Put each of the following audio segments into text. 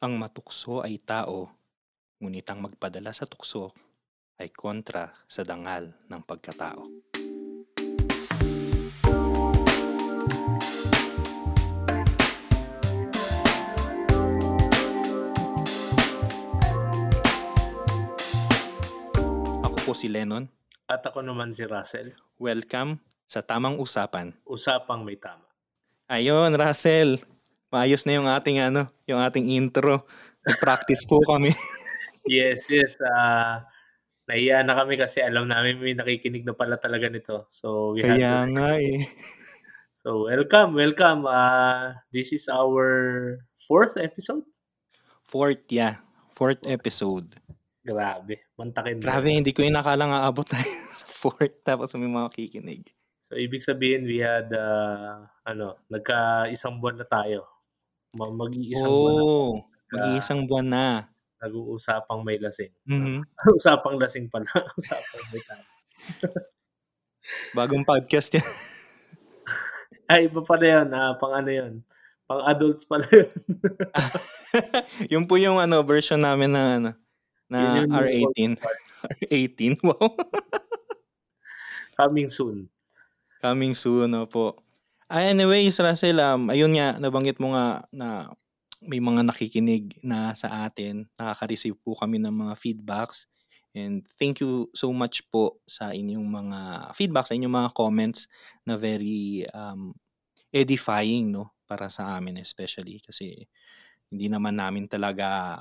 Ang matukso ay tao, ngunit ang magpadala sa tukso ay kontra sa dangal ng pagkatao. Ako po si Lennon. At ako naman si Russell. Welcome sa Tamang Usapan. Usapang may tama. Ayun, Russell. Maayos na yung ating ano, yung ating intro. Nag-practice po kami. Yes, yes. Uh, nahiya na kami kasi alam namin may nakikinig na pala talaga nito. So, we Kaya to- nga eh. So, welcome, welcome. Uh, this is our fourth episode. Fourth, yeah. Fourth episode. Grabe. Mantakin na. Grabe, hindi ko inakalang aabot tayo sa fourth tapos may mga kikinig. So, ibig sabihin, we had, uh, ano, nagka-isang buwan na tayo. Ma- Mag-iisang buwan na Oo, mag-iisang buwan na. nag-uusapang may lasing. Mhm. Usapang lasing pala. Usapang may tama. Bagong podcast yan. Ay, iba pala yun. Ah, pang ano yun. Pang adults pala yun. yung po yung ano, version namin na ano, na Yun yung R18. R18, wow. Coming soon. Coming soon, po. Ah, anyways, Russell, um, ayun nga, nabanggit mo nga na may mga nakikinig na sa atin. Nakaka-receive po kami ng mga feedbacks. And thank you so much po sa inyong mga feedbacks, sa inyong mga comments na very um, edifying no para sa amin especially kasi hindi naman namin talaga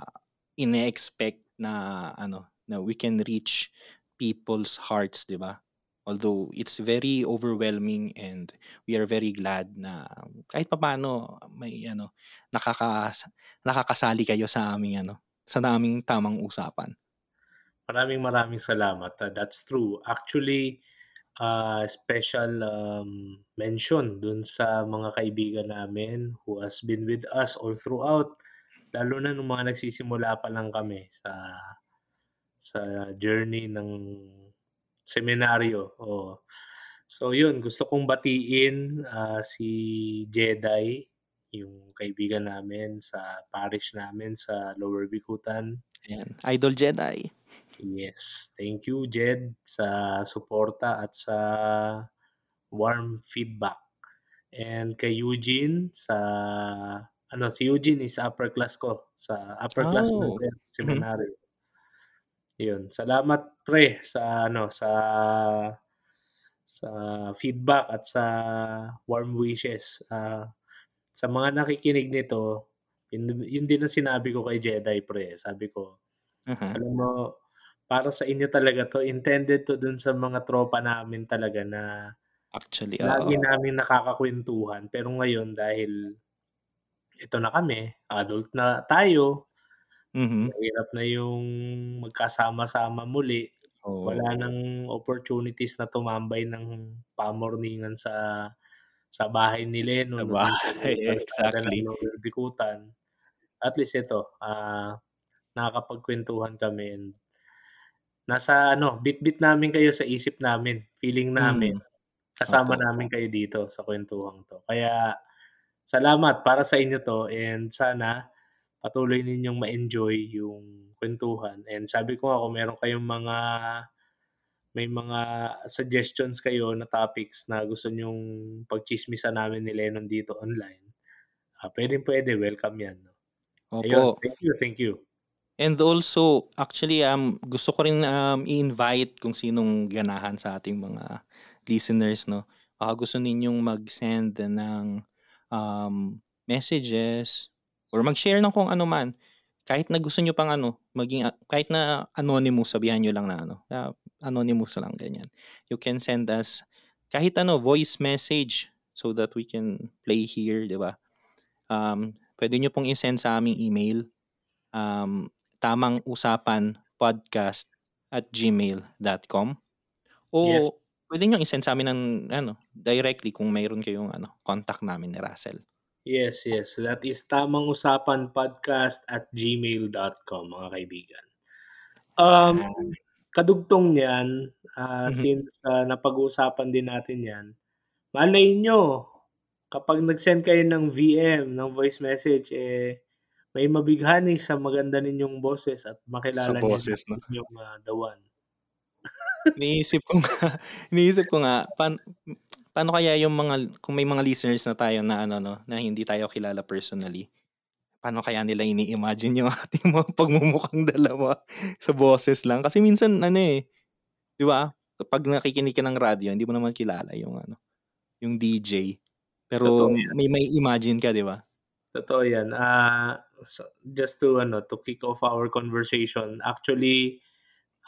ine-expect na ano na we can reach people's hearts, 'di ba? Although it's very overwhelming and we are very glad na kahit papaano may ano nakaka nakakasali kayo sa aming ano sa naming tamang usapan. Maraming maraming salamat. Uh, that's true. Actually, uh, special um, mention dun sa mga kaibigan namin who has been with us all throughout. Lalo na nung mga nagsisimula pa lang kami sa sa journey ng seminaryo. Oh. So yun, gusto kong batiin uh, si Jedi, yung kaibigan namin sa parish namin sa Lower Bikutan. Ayan, Idol Jedi. Yes, thank you Jed sa suporta at sa warm feedback. And kay Eugene sa ano si Eugene is upper class ko sa upper class Oh. sa seminary. Yun, salamat pre sa ano sa sa feedback at sa warm wishes. Ah, sa mga nakikinig nito, yun, yun din ang sinabi ko kay Jedi pre. Sabi ko, Aha. alam mo, para sa inyo talaga to, intended to dun sa mga tropa namin talaga na Actually, lagi oo. namin nakakakwentuhan. Pero ngayon, dahil ito na kami, adult na tayo, Mhm. mahirap na yung magkasama-sama muli. Oo. Wala nang opportunities na tumambay ng pamorningan sa sa bahay ni Leno. Sa nung bahay, kalsada exactly. ng Lower Bikutan. At least ito, ah, nakakapagkwentuhan kami and nasa ano, bit-bit namin kayo sa isip namin. Feeling namin, Mm. kasama Opo. namin kayo dito sa kwentuhang to. Kaya salamat para sa inyo to and sana patuloy ninyong ma-enjoy yung kwentuhan. And sabi ko nga kung meron kayong mga may mga suggestions kayo na topics na gusto nyong pagchismisan namin ni Lennon dito online, ah, pwedeng-pwede, welcome yan. No? Ayun, Opo. thank you, thank you. And also, actually, um, gusto ko rin um, i-invite kung sinong ganahan sa ating mga listeners, no? Baka gusto ninyong mag-send ng um, messages or mag-share ng kung ano man. Kahit na gusto nyo pang ano, maging, kahit na anonymous, sabihan nyo lang na ano, ah, anonymous lang, ganyan. You can send us kahit ano, voice message so that we can play here, di ba? Um, pwede nyo pong i-send sa aming email um, tamang usapan podcast at gmail.com o Yes. pwede nyo isend sa amin ng ano, directly kung mayroon kayong ano, contact namin ni Russell. Yes, yes. That is tamang usapan podcast at gmail.com, mga kaibigan. Um, kadugtong niyan, ah, Mhm. since ah, napag-uusapan din natin yan, malay nyo, kapag nag-send kayo ng VM, ng voice message, eh, May mabighani sa maganda ninyong boses at Sa makilala niyo boses 'no? yung, ah, the one. Iniisip ko nga iniisip ko nga pan paano kaya yung mga kung may mga listeners na tayo na ano 'no, na hindi tayo kilala personally. Paano kaya nila ini-imagine yung ating mga pagmumukhang dalawa sa boses lang? Kasi minsan ano, eh, 'di ba, kapag nakikinig ka ng radyo hindi mo naman kilala yung ano, yung DJ. Pero Totoo yan. may mai-imagine ka, 'di ba? Totoo yan. Ah, so just to ano, to kick off our conversation, actually,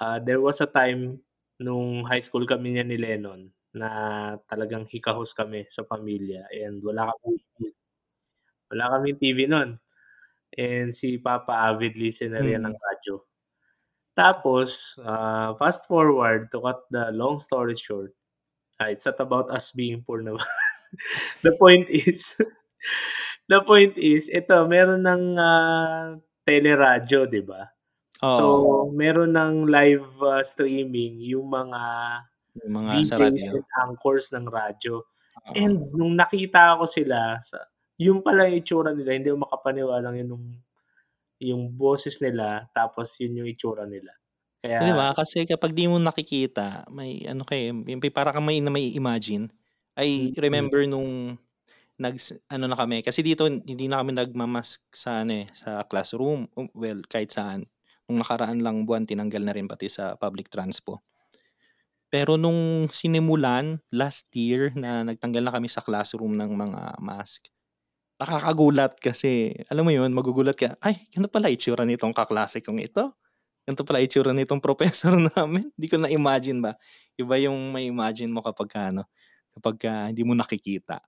ah, there was a time nung high school kami niyan ni Lennon na talagang hikahos kami sa pamilya and wala kaming wala kaming TV nun. And si Papa avid listener yan ng Mm. radyo. Tapos, ah, fast forward to cut the long story short, ah, it's not about us being poor naman. The point is the point is ito meron ng, ah, teleradyo, 'di ba? So, Oo. meron ng live, ah, streaming yung mga Yung mga sa DJs radyo. and anchors ng radyo. Oo. And nung nakita ko sila sa yun pala yung itsura nila, hindi ako makapaniwalang yun nung yung boses nila tapos yun yung itsura nila. 'Di Kaya ba, kasi kapag 'di mo nakikita may ano ka, yung para kang may mai-imagine. I Mm. remember nung nags ano na kami kasi dito hindi na kami nagma-mask sa ano, eh, sa classroom. Well, kahit saan. Nung nakaraan lang buwan tinanggal na rin pati sa public transpo. Pero nung sinimulan last year na nagtanggal na kami sa classroom ng mga mask, nakakagulat kasi alam mo yun, magugulat ka, "Ay, ganito pala itsura nitong kaklase kong ito. Ganito pala itsura nitong professor namin." Di ko na-imagine ba. Iba yung mai-imagine mo kapagka ano, kapagka hindi mo nakikita.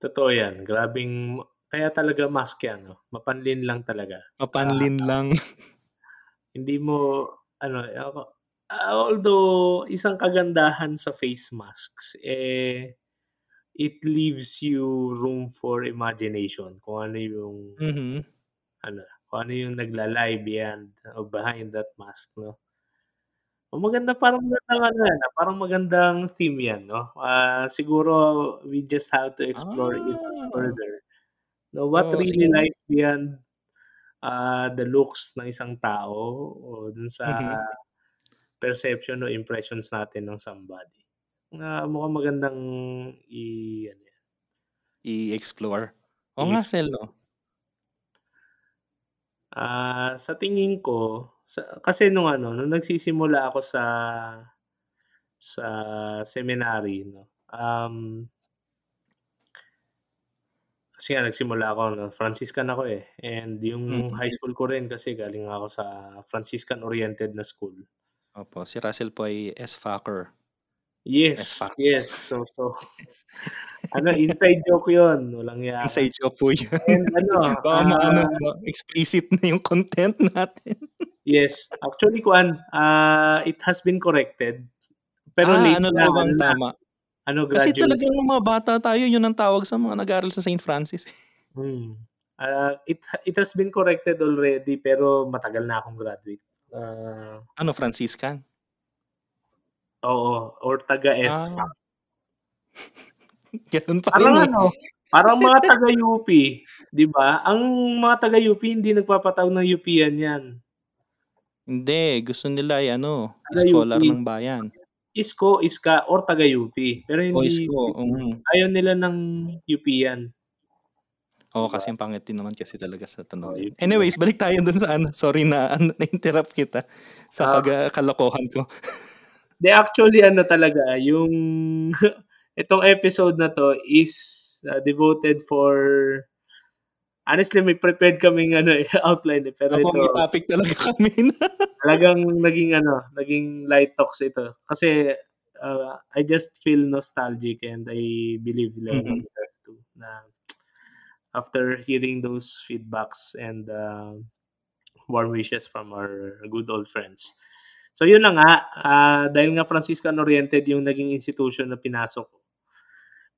Totoo yan. Grabeng kaya talaga mask yan 'no, mapanlin lang talaga. Mapanlin lang. Hindi mo ano, ako ah, although isang kagandahan sa face masks, eh, it leaves you room for imagination kung ano yung Mhm. ano, kung ano yung nagla-lie beyond or behind that mask 'no. Oh, maganda parang magandang ano yan, ah, parang magandang theme yan 'no. Ah, siguro we just have to explore it Ah. further. Now what Oo, really siguro lies beyond, ah, the looks ng isang tao o dun sa Mhm. Perception o impressions natin ng somebody. Na mukhang magandang i-ano yan. I-explore. Oo nga Sel. 'no. Ah, sa tingin ko sa kasi nung ano, nung nagsisimula ako sa sa seminary 'no, um kasi nga nagsimula ako 'no, Franciscan ako, eh, and yung Mm. high school ko rin kasi galing ako sa Franciscan oriented na school. Opo, si Russell po ay SFACer. Yes, SFAC. yes. So so ano inside joke yun, walang ka. Inside joke po yun. And ano, Baka maano ah 'no, explicit na yung content natin. Yes, actually kuwan, ah, it has been corrected. Pero Ah, late ano po bang ano na, tama? ano Kasi graduate talagang nung mga bata tayo yun ang tawag sa mga nag-aaral sa Saint Francis. Hmm. Ah, it it has been corrected already pero matagal na akong graduate. Ah Ano, Franciscan? Oo, or taga Ah. SFAC. Ganun pa Parang rin, eh. ano, parang mga taga-UP, 'di ba? Ang mga taga-UP hindi nagpapatawag ng UP-an yan. Hindi, gusto nila ay ano, scholar ng bayan. Isko, Iska, or taga-UP. Pero O hindi isko, mhm. ayaw nila ng UP-an. Oo, 'Di ba? kasi ang pangit din naman kasi talaga sa. UP yan. Anyways, balik tayo dun sa ano, sorry na ano, na-interrupt kita sa Ah kaga kalokohan ko. 'Di actually ano talaga yung itong episode na 'to is, ah, devoted for honestly may prepared kaming ano, eh, outline, eh, pero Opo, ito may topic talaga kami na talagang naging ano, naging light talks ito. Kasi, ah, I just feel nostalgic and I believe Mhm. does too na after hearing those feedbacks and, ah, warm wishes from our good old friends. So yun na nga, ah, dahil nga Franciscan oriented yung naging institution na pinasok ko.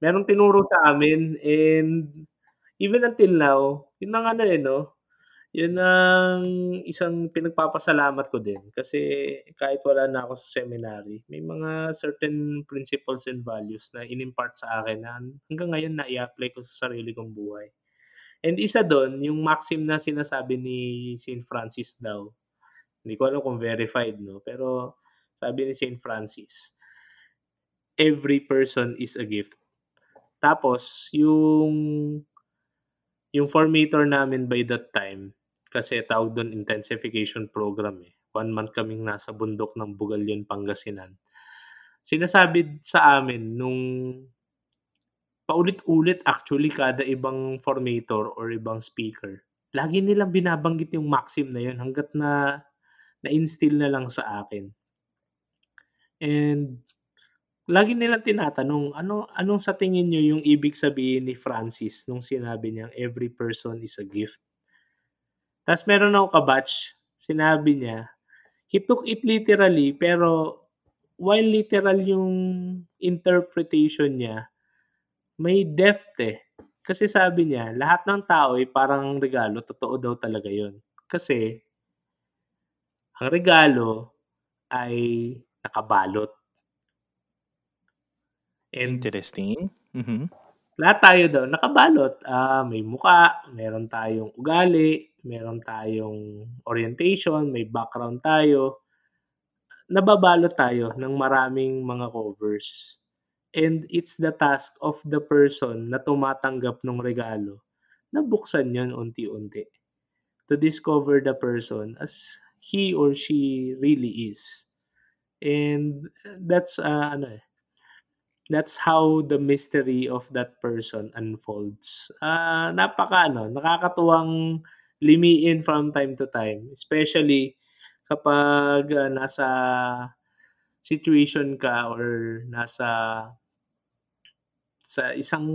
Merong tinuro sa amin and even until now, yun ang ano, eh, 'no, yun ang isang pinagpapasalamat ko din kasi kahit wala na ako sa seminary, may mga certain principles and values na in-impart sa akin na hanggang ngayon nai-a-apply ko sa sarili kong buhay. And isa dun, yung maxim na sinasabi ni Saint Francis daw, hindi ko alam kung verified 'no, pero sabi ni Saint Francis, "Every person is a gift." Tapos yung yung formator namin by that time, kasi tawag dun intensification program, eh, 1 month kaming nasa bundok ng Bugalyon, Pangasinan. Sinasabi sa amin nung paulit-ulit actually kada ibang formator or ibang speaker, lagi nilang binabanggit yung maxim na yun hangga't na na-instill na lang sa akin. And lagi nilang tinatanong, ano anong sa tingin niyo yung ibig sabihin ni Francis nung sinabi niyang, "Every person is a gift." Tas meron akong ka-batch, sinabi niya, he took it literally pero while literal yung interpretation niya, may depth, eh. Kasi sabi niya, lahat ng tao ay parang regalo, totoo daw talaga yun. Kasi ang regalo ay nakabalot. And Interesting. Mhm. lahat tayo daw nakabalot, ah, may mukha, meron tayong ugali, meron tayong orientation, may background tayo. Nababalot tayo ng maraming mga covers. And it's the task of the person na tumatanggap nung regalo na buksan yun unti-unti. To discover the person as he or she really is. And that's, ah, ano, eh, that's how the mystery of that person unfolds. Ah, napaka-ano, nakakatuwang limiin from time to time, especially kapag, ah, nasa situation ka or nasa sa isang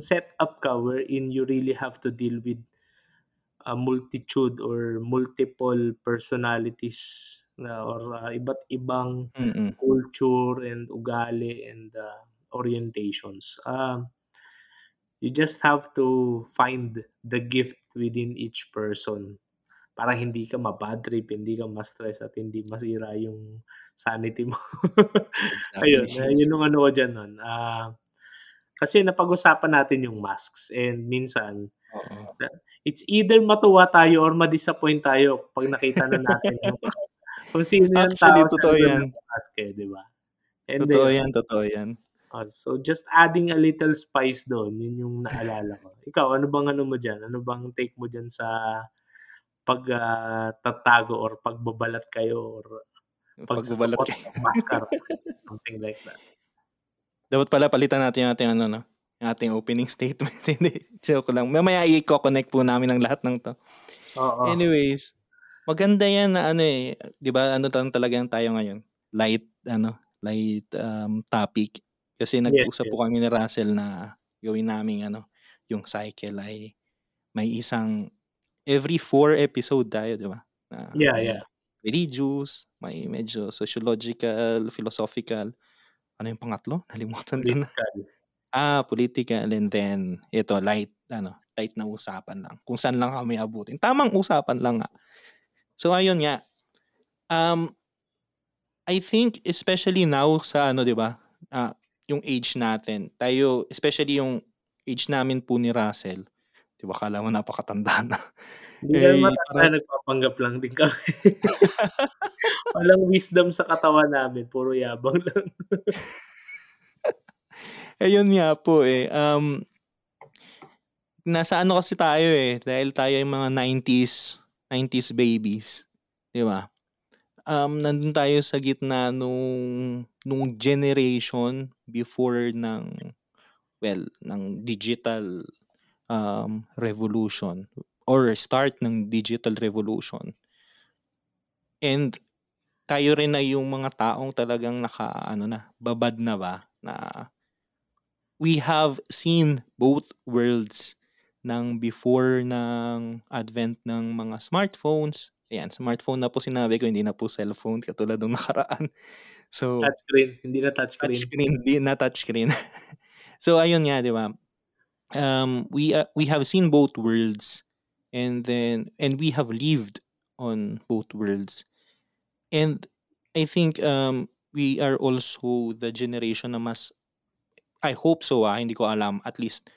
setup ka wherein you really have to deal with a multitude or multiple personalities na or, ah, iba't ibang Mm. culture and ugali and, ah, orientations. Um, you just have to find the gift within each person para hindi ka ma-bad trip, hindi ka ma-stress at hindi masira yung sanity mo. Ayun, Exactly. yun yung ano ko diyan nun, ah, kasi napag-usapan natin yung masks and minsan na it's either matuwa tayo or ma-disappoint tayo 'pag nakita na natin yung kung sino yung Actually, tao totoo yan. naka-mask, eh, 'di ba? And Totoo then yan, totoo yan. oh, so just adding a little spice dun, yun yung naalala ko. Ikaw, ano bang ano mo diyan? Ano bang take mo diyan sa pag, ah, tatago or pagbabalat kayo or Yung pagbabalat kayo. ng maskara, something like that? Dapat pala palitan natin yung ating ano 'no, yung ating opening statement. Hindi, joke lang. Mamaya iko-connect po namin ang lahat ng 'to. Oo. Anyways, maganda yan na ano, eh, 'di ba ano lang talaga tayo ngayon, light ano, light, um, topic. Kasi Yes, nag-usap yes. po kami ni Russell na gawin naming ano, yung cycle ay may isang every 4 episode tayo, 'di ba? Na Yeah, yeah. religious, may medyo sociological, philosophical. Ano yung pangatlo? Nalimutan. Political. Ah, political and then ito light ano, light na usapan lang. Kung saan lang kami abutin. Tamang usapan lang nga. So ayun nga. Um, I think especially now sa ano 'di ba, ah, yung age natin, tayo especially yung age namin po ni Russell, 'di ba akala mo napakatanda na. Hindi naman Eh, matanda, parang nagpapanggap lang din kami. Walang wisdom sa katawan namin, puro yabang lang. Ayun nga po, eh, um nasa ano kasi tayo, eh, dahil tayo ay mga 90s 90s babies, 'di ba? Um, nandun tayo sa gitna nung nung generation before ng well, ng digital, um, revolution or start ng digital revolution. And tayo rin ay yung mga taong talagang naka-ano na, babad na ba na we have seen both worlds ng before ng advent ng mga smartphones. Ayan, smartphone na po sinabi ko, hindi na po cellphone katulad nung nakaraan. So Touchscreen, hindi na touchscreen. touchscreen, hindi na touchscreen. So ayun nga, 'di ba? Um, we, ah, we have seen both worlds and then and we have lived on both worlds. And I think, um, we are also the generation na mas I hope so, ah, hindi ko alam, at least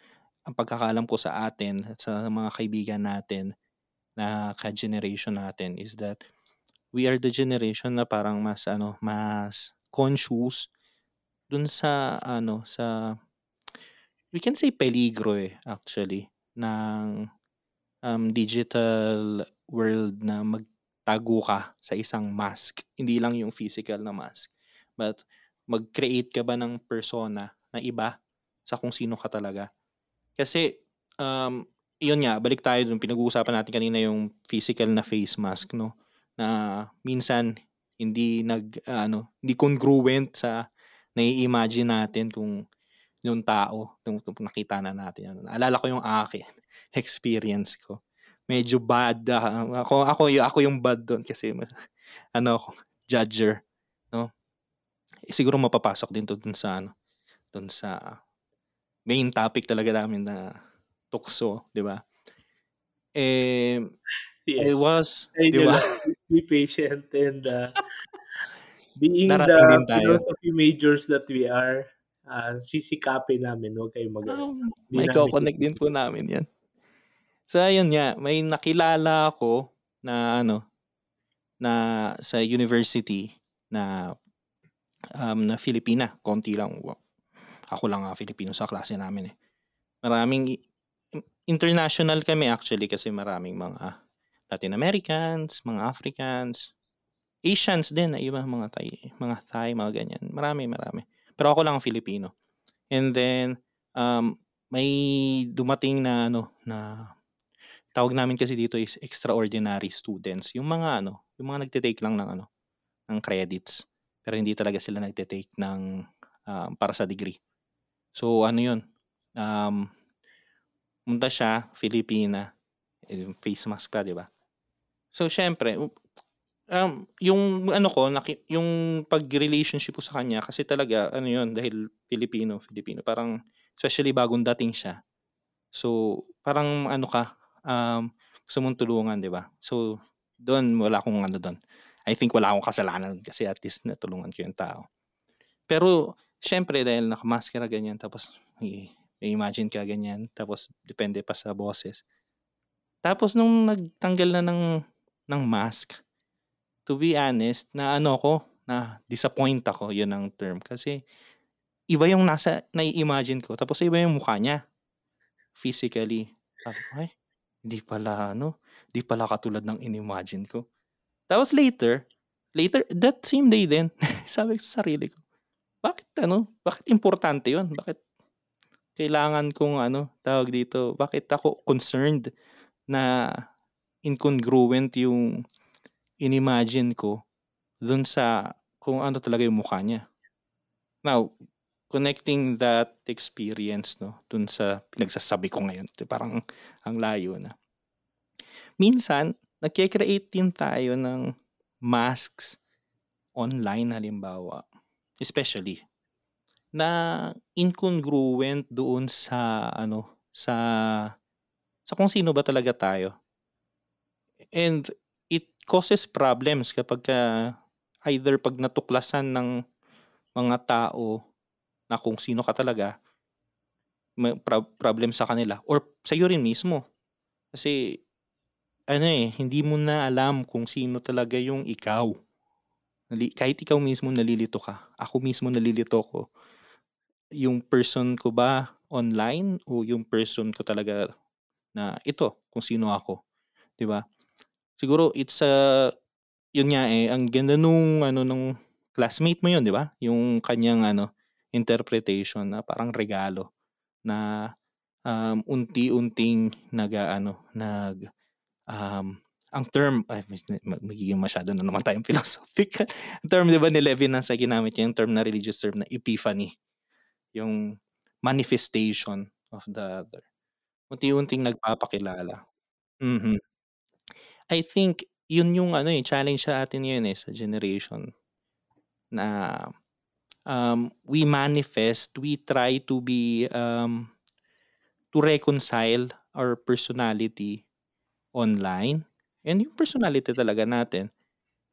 ang pagkakaalam ko sa atin at sa mga kaibigan natin na ka-generation natin is that we are the generation na parang mas ano, mas conscious dun sa ano, sa we can say peligro eh actually ng um, digital world na magtago ka sa isang mask. Hindi lang yung physical na mask. But mag-create ka ba ng persona na iba sa kung sino ka talaga. Kasi um, yun nga, balik tayo dun, pinag-uusapan natin kanina yung physical na face mask, no? Na minsan hindi nag uh, ano, hindi congruent sa nai-imagine natin kung yung tao, yung, yung nakita na natin. Ano. Alala ko yung akin, experience ko. Medyo bad. Uh, ako, ako, ako yung bad doon kasi ano ako, judger. No? Eh, siguro mapapasok din to dun sa ano, dun sa main topic talaga namin na tukso, di ba? Eh, yes. it was, di ba? Be patient and uh, being Darating the philosophy majors that we are, uh, sisikapin namin, huwag kayong mag um, May ko-connect din po namin yan. So, ayun nga, may nakilala ako na ano, na sa university na um, na Filipina. Konti lang. Ako lang nga Filipino sa klase namin eh. Maraming international kami actually kasi maraming mga Latin Americans, mga Africans, Asians din na iba mga Thai, mga Thai, mga ganyan. Marami, marami. Pero ako lang ang Filipino. And then um, may dumating na ano na tawag namin kasi dito is extraordinary students. Yung mga ano, yung mga nagte-take lang ng ano ng credits pero hindi talaga sila nagte-take ng um, para sa degree. So ano 'yun? Um, Munta siya, Filipina, eh, face mask pa, 'di ba? So syempre, um, yung ano ko, naki, yung pag-relationship ko sa kanya kasi talaga ano 'yun dahil Filipino, Filipino, parang especially bagong dating siya. So parang ano ka, um, gusto mong tulungan, 'di ba? So doon wala akong ano doon. I think wala akong kasalanan kasi at least natulungan ko yung tao. Pero syempre dahil nakamaskara ganyan tapos may imagine ka ganyan, tapos depende pa sa boses. Tapos nung nagtanggal na ng ng mask, to be honest, na ano ko, na disappoint ako, yun ang term. Kasi iba yung nasa, nai-imagine ko, tapos iba yung mukha niya. Physically. Sabi ko, ay, hindi pala, ano, hindi pala katulad ng in-imagine ko. Tapos later, later, that same day din, sabi ko sa sarili ko, bakit ano, bakit importante yun? Bakit kailangan kong ano, tawag dito, bakit ako concerned na incongruent yung inimagine ko dun sa kung ano talaga yung mukha niya. Now, connecting that experience no dun sa pinagsasabi ko ngayon, parang ang layo na. Minsan, nagke-create din tayo ng masks online halimbawa. Especially na incongruent doon sa ano, sa sa kung sino ba talaga tayo. And causes problems kapag uh, either pag natuklasan ng mga tao na kung sino ka talaga, may problem sa kanila or sa iyo rin mismo. Kasi ano eh, hindi mo na alam kung sino talaga yung ikaw. Kahit ikaw mismo nalilito ka, ako mismo nalilito ko yung person ko ba online o yung person ko talaga na ito, kung sino ako, 'di ba? Siguro it's a yun nga eh, ang ganda nung ano nung classmate mo yun, 'di ba? Yung kanyang ano interpretation na parang regalo na um, unti-unting nag ano nag um, ang term ay magiging masyado na naman tayong philosophical term 'di ba ni Levin nasa ginamit niya yung term na religious term na epiphany yung manifestation of the other. Unti-unting nagpapakilala. Mhm. I think yun yung ano eh, challenge sa atin yun eh, sa generation. Na um, we manifest, we try to be, um, to reconcile our personality online and yung personality talaga natin.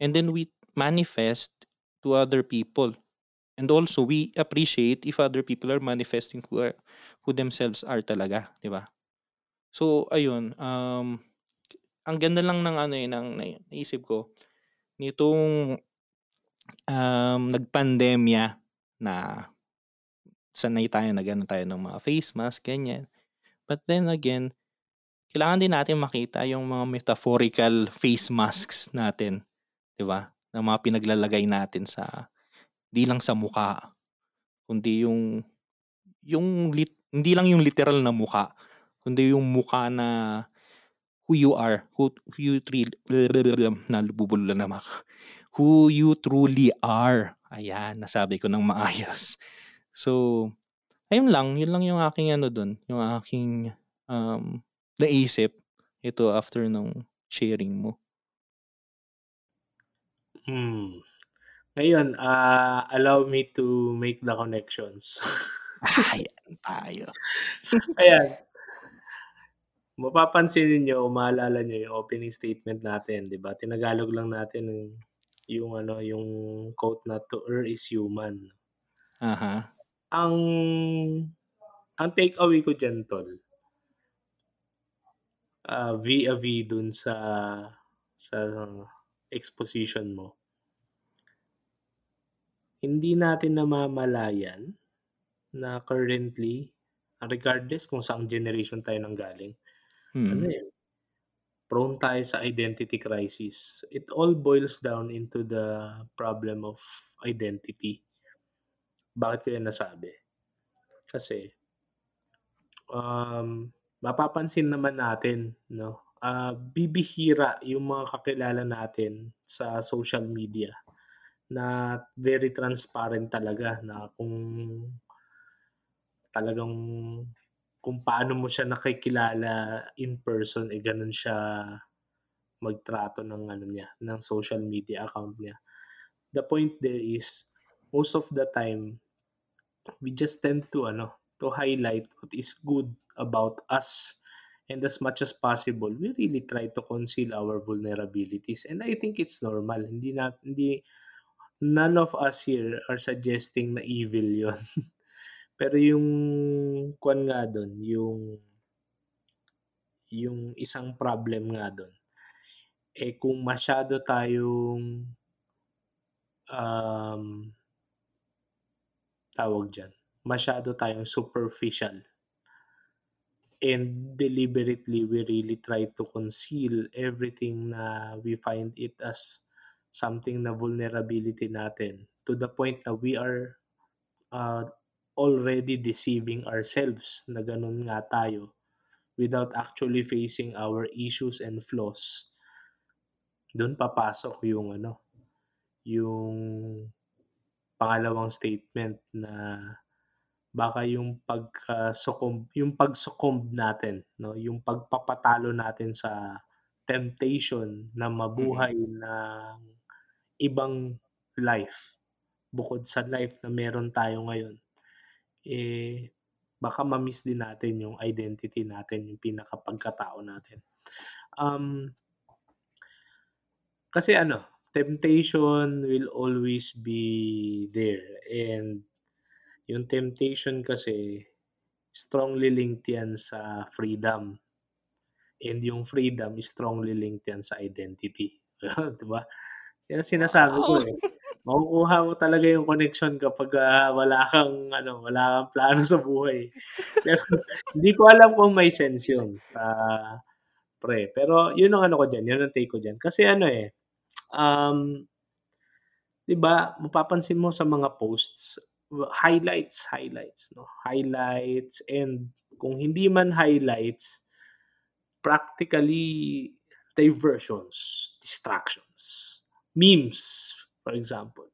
And then we manifest to other people And also we appreciate if other people are manifesting who are who themselves are talaga, 'di ba? So ayun, um, ang ganda lang ng ano, eh, ng nai naisip ko nitong, um, nagpandemya na sanay tayo nag-ano tayo ng mga face mask, ganyan. But then again, kailangan din natin makita yung mga metaphorical face masks natin, 'di ba? Na mga pinaglalagay natin sa 'di lang sa mukha, kundi yung yung lit hindi lang yung literal na mukha, kundi yung mukha na who you are, who who you tril nabubulol na ako. Who you truly are. Ayan, nasabi ko ng maayos. So, ayun lang, yun lang yung aking ano dun, yung aking, um, naisip ito after nung sharing mo. Hmm. Ngayon, ah, allow me to make the connections. Ayan tayo. Ayan. Mapapansin ninyo o maalala niyo yung opening statement natin, 'di ba? Tinagalog lang natin yung yung ano, yung quote na, "To err is human." Uh-huh. Ang ang take away ko diyan tol ah, vis-a-vis dun sa sa exposition mo. Hindi natin namamalayan na currently, regardless kung saang generation tayo nanggaling, ano, Mm. eh, prone tayo sa identity crisis. It all boils down into the problem of identity. Bakit ko yan nasabi? Kasi um, mapapansin naman natin 'no, ah, bibihira yung mga kakilala natin sa social media na very transparent talaga na kung talagang kung paano mo siya nakikilala in person, eh, ganun siya magtrato ng ano niya, ng social media account niya. The point there is, most of the time, we just tend to ano, to highlight what is good about us and as much as possible, we really try to conceal our vulnerabilities and I think it's normal. Hindi na hindi none of us here are suggesting na evil yun. Pero yung kuwan nga dun, yung yung isang problem nga dun, eh, kung masyado tayong um tawag diyan, masyado tayong superficial and deliberately we really try to conceal everything na we find it as something na vulnerability natin to the point na we are, ah, already deceiving ourselves na ganun nga tayo without actually facing our issues and flaws. Dun papasok yung ano, yung pangalawang statement na baka yung pagka-succumb yung pag-succumb natin 'no, yung pagpapatalo natin sa temptation na mabuhay ng ibang life, bukod sa life na meron tayo ngayon, eh, baka ma-miss din natin yung identity natin, yung pinaka-pagkatao natin. Um kasi ano, temptation will always be there and yung temptation kasi strongly linked yan sa freedom. And yung freedom is strongly linked yan sa identity, 'di ba? Yan ang sinasabi ko, eh. Makukuha mo talaga yung connection kapagka wala kang ano, wala kang plano sa buhay. Pero hindi ko alam kung may sense yun sa pre, pero yun ang ano ko diyan, yun ang take ko diyan. Kasi ano, eh, um 'di ba mapapansin mo sa mga posts, highlights, highlights 'no, highlights and kung hindi man highlights, practically diversions, distractions, memes, for example.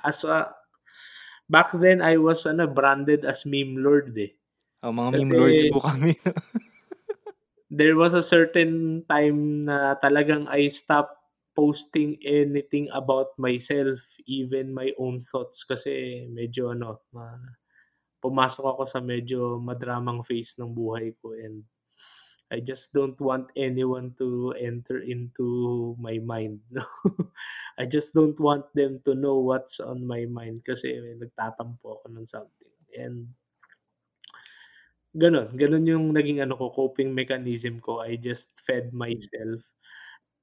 As a back then I was ano, branded as meme lord, eh. Oh, mga meme lords po kami. there was a certain time na talagang I stopped posting anything about myself, even my own thoughts kasi medyo ano, ma pumasok ako sa medyo madramang phase ng buhay ko and I just don't want anyone to enter into my mind. I just don't want them to know what's on my mind kasi nagtatampo ako ng something and gano'n, gano'n yung naging ano ko, coping mechanism ko. I just fed myself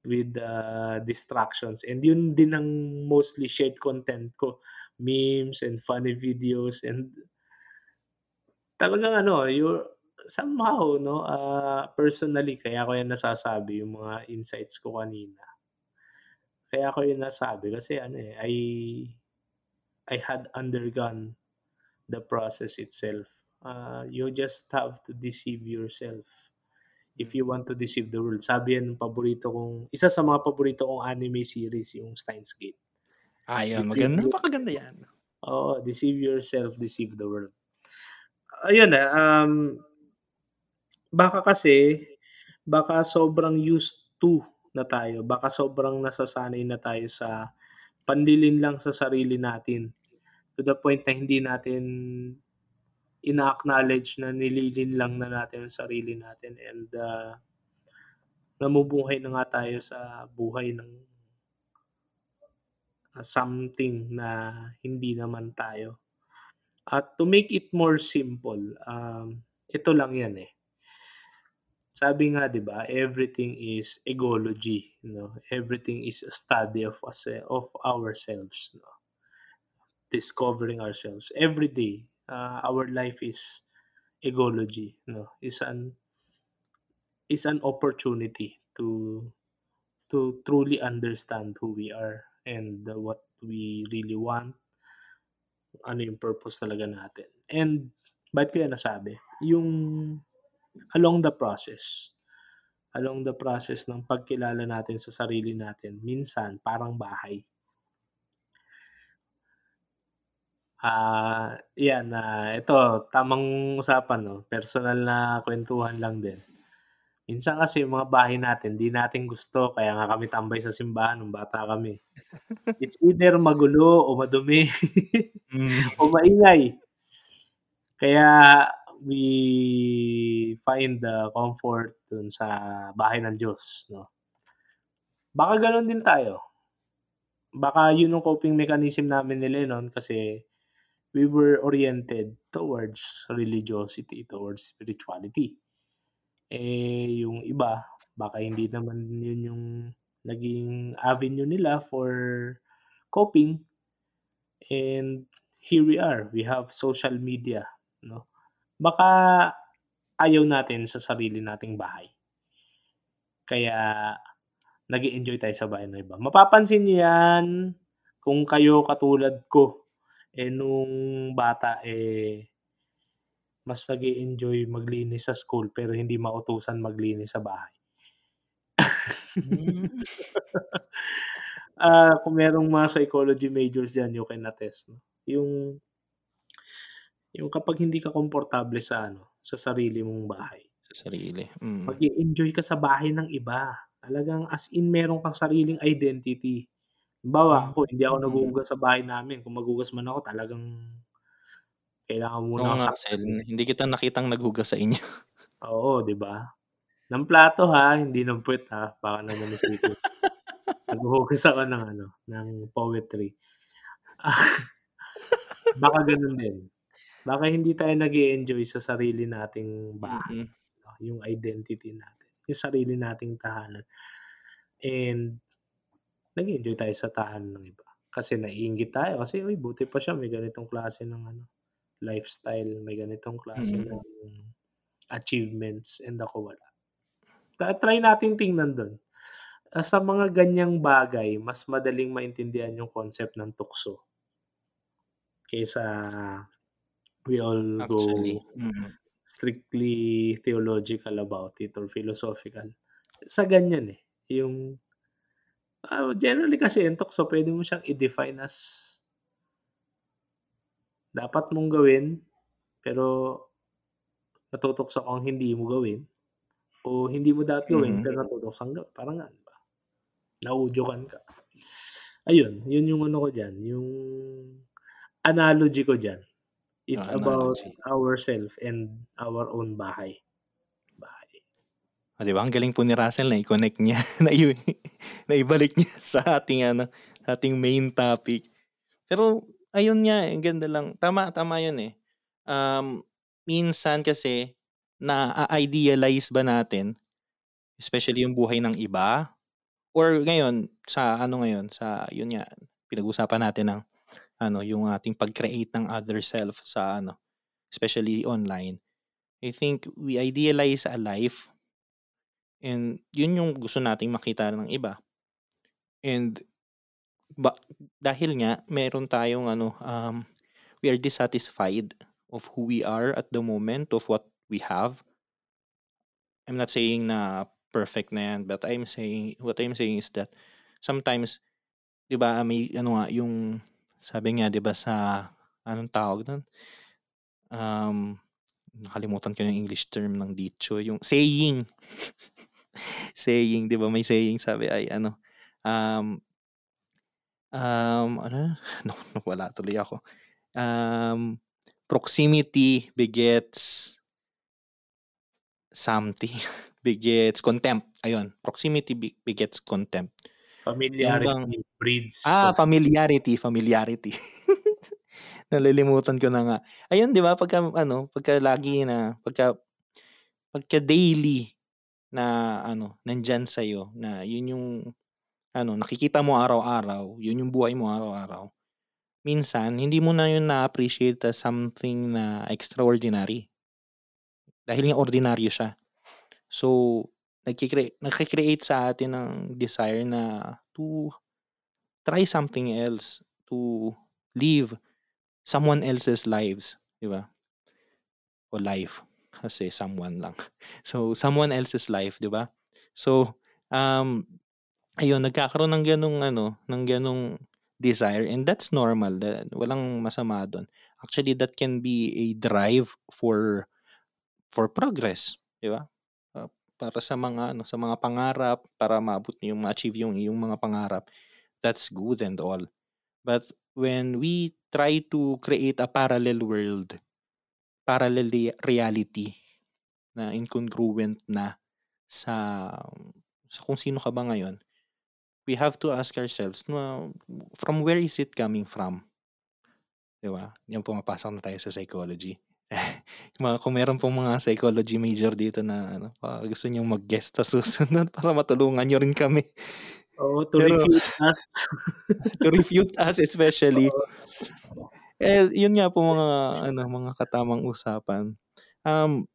with, ah, distractions and yun din ang mostly shared content ko, memes and funny videos and talagang ano, you somehow 'no, ah, personally kaya ko yan nasasabi yung mga insights ko kanina. Kaya ko yun nasabi kasi ano, eh, I I had undergone the process itself. Ah, you just have to deceive yourself if you want to deceive the world. Sabi yan ng paborito kong isa sa mga paborito kong anime series yung Steins Gate. Ah, yun maganda, napakaganda yan. Oo, deceive yourself, deceive the world. Ayun, ah, um baka kasi, baka sobrang used to na tayo, baka sobrang nasasanay na tayo sa panlilin lang sa sarili natin, to the point na hindi natin ina-acknowledge na nililin lang na natin ang sarili natin and, ah namumuhay na nga tayo sa buhay ng something na hindi naman tayo. At to make it more simple, um, ito lang yan, eh. Sabi nga 'di ba, everything is egology, 'no, everything is a study of us of ourselves, 'no. Discovering ourselves every day, ah, our life is egology, 'no, is an is an opportunity to to truly understand who we are and what we really want. Ano yung purpose talaga natin? And bakit ko yan nasabi, yung along the process, along the process ng pagkilala natin sa sarili natin minsan parang bahay. Ah, yan, ah, ito tamang usapan 'no, personal na kuwentuhan lang din. Minsan kasi yung mga bahay natin di natin gusto kaya nga kami tambay sa simbahan nung bata kami. It's either magulo o madumi Hmm. o maingay. Kaya we find the comfort dun sa bahay ng Diyos 'no. Baka gano'n din tayo. Baka yun yung coping mechanism namin ni Lennon kasi we were oriented towards religiosity, towards spirituality. Eh, yung iba baka hindi naman yun yung naging avenue nila for coping and here we are, we have social media 'no. Baka ayaw natin sa sarili nating bahay. Kaya nag-e-enjoy tayo sa bahay ng iba. Mapapansin niyo yan kung kayo katulad ko, eh, nung bata, eh mas nag-e-enjoy maglinis sa school pero hindi mautusan maglinis sa bahay. Hmm. Ah, kung merong mga psychology majors diyan you can attest 'no, yung yung kapag hindi ka komportable sa ano, sa sarili mong bahay Sa sarili, mm. mag-e-enjoy ka sa bahay ng iba. Talagang as in meron kang sariling identity. Halimbawa ako hindi ako Hmm. naghuhugas sa bahay namin, kung maghugas man ako talagang kailangan Oo muna nga, akong Sel, saksakin. hindi kita nakitang naghugas sa inyo. Oo, 'di ba? Ng plato ha, hindi ng puwet ha, baka naman isipin. Naghuhugas ako ng ano, ng poetry. Baka gano'n din. Baka hindi tayo nag-e-enjoy sa sarili nating bahay, Mm. 'no, yung identity natin, yung sarili nating tahanan and nag-e-enjoy tayo sa tahanan ng iba. Kasi naiinggit tayo kasi, "Uy, buti pa siya may ganitong klase ng ano, lifestyle, may ganitong klase Mm. ng achievements and ako wala." Ta-try nating tingnan dun. Ah, sa mga ganyang bagay mas madaling maintindihan yung concept ng tukso. Kaysa we all Actually, go mm. strictly theological about it or philosophical. Sa ganyan, eh, yung ah, generally kasi yung tukso puwede mo siyang i-define as dapat mong gawin, pero natutukso kang hindi mo gawin o hindi mo dapat gawin Mm. pero natutuksang gawin, parang ano ba, nauudyukan ka. Ayun, yun yung ano ko diyan, yung analogy ko diyan. It's Ah, about analogy. ourself and our own bahay. Bahay. Oh, 'di ba ang galing po ni Russell nai-connect niya, nai naibalik niya sa ating ano, sa ating main topic. Pero ayun nga, eh, ang ganda lang. Tama, tama 'yun, eh. Um, minsan kasi naa-idealize ba natin, especially yung buhay ng iba or ngayon sa ano ngayon, sa yun nga, pinag-usapan natin ng ano, yung ating pag-create ng other self sa ano, especially online. I think we idealize a life and yun yung gusto nating makita ng iba. And ba dahil nga meron tayong ano, um, we are dissatisfied of who we are at the moment, of what we have. I'm not saying na perfect na 'yan, but I'm saying what I'm saying is that sometimes 'di ba may ano nga yung sabi nga 'di ba sa anong tawag dun? Um, nakalimutan ko yung English term ng dicho, yung saying. saying, 'di ba may saying sabi ay ano, um um, ano? Na nawala tuloy ako. Um, proximity begets something, begets contempt, ayun. Proximity be begets contempt. Yun bang Familiarity breeds ah, familiarity, familiarity. Nalilimutan ko na nga. Ayun 'di ba pagka ano, pagka lagi na pagka pagka daily na ano, nandiyan sa'yo na yun yung ano, nakikita mo araw-araw, yun yung buhay mo araw-araw, minsan hindi mo na yun na-appreciate as something na extraordinary. Dahil nga ordinaryo siya. So, nagki-crea nagke-create sa atin ng desire na to try something else, to live someone else's lives, 'di ba? O life, kasi someone lang. So, someone else's life, 'di ba? So, um, ayun nagkakaroon ng gano'ng ano, ng gano'ng desire and that's normal, walang masama dun. Actually, that can be a drive for for progress, 'di ba? Para sa mga ano, sa mga pangarap, para maabot niyo ma-achieve yung iyong mga pangarap, that's good and all. But when we try to create a parallel world, parallel rea reality na incongruent na sa sa kung sino ka ba ngayon, we have to ask ourselves na from where is it coming from? 'Di ba? Yan pumapasok na tayo sa psychology. Mga kung meron pong mga psychology major dito na ano, gusto niyong mag-guest sa susunod para matulungan niyo rin kami. Oo, to Pero refute us. to refute us especially. Oo. Eh, yun nga po mga ano, mga katamang usapan. Um,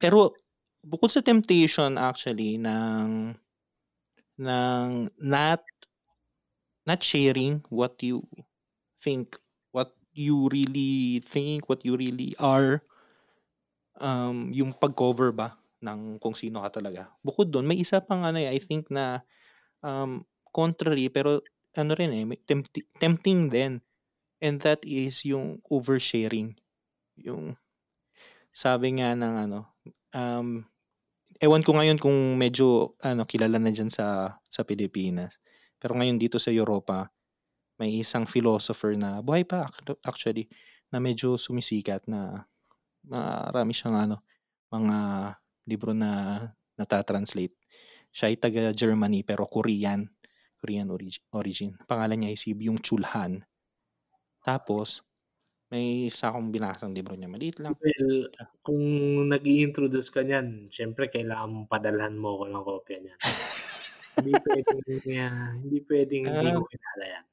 pero bukod sa temptation actually ng ng not not sharing what you think, you really think, what you really are, um, yung pag-cover ba ng kung sino ka talaga. Bukod dun may isa pang ano, eh, I think na, um, contrary pero ano rin, eh, may tempti tempting din and that is yung oversharing. Yung sabi nga ng ano, um, ewan ko ngayon kung medyo ano, kilala na diyan sa sa Pilipinas. Pero ngayon dito sa Europa, may isang philosopher na buhay pa actu actually, na medyo sumisikat na marami siyang ano, mga libro na nata-translate. Siya ay taga-Germany pero Korean, Korean origi origin. Pangalan niya ay si Byung-Chul Han. Tapos may isa akong binasang libro niya, maliit lang. Well, Ah. kung nag-i-introduce ka niyan, siyempre kailangan mong padalhan mo ako ng kopya niyan. Hindi puwedeng, ah, hindi puwedeng hindi Ah. mo kilala yan.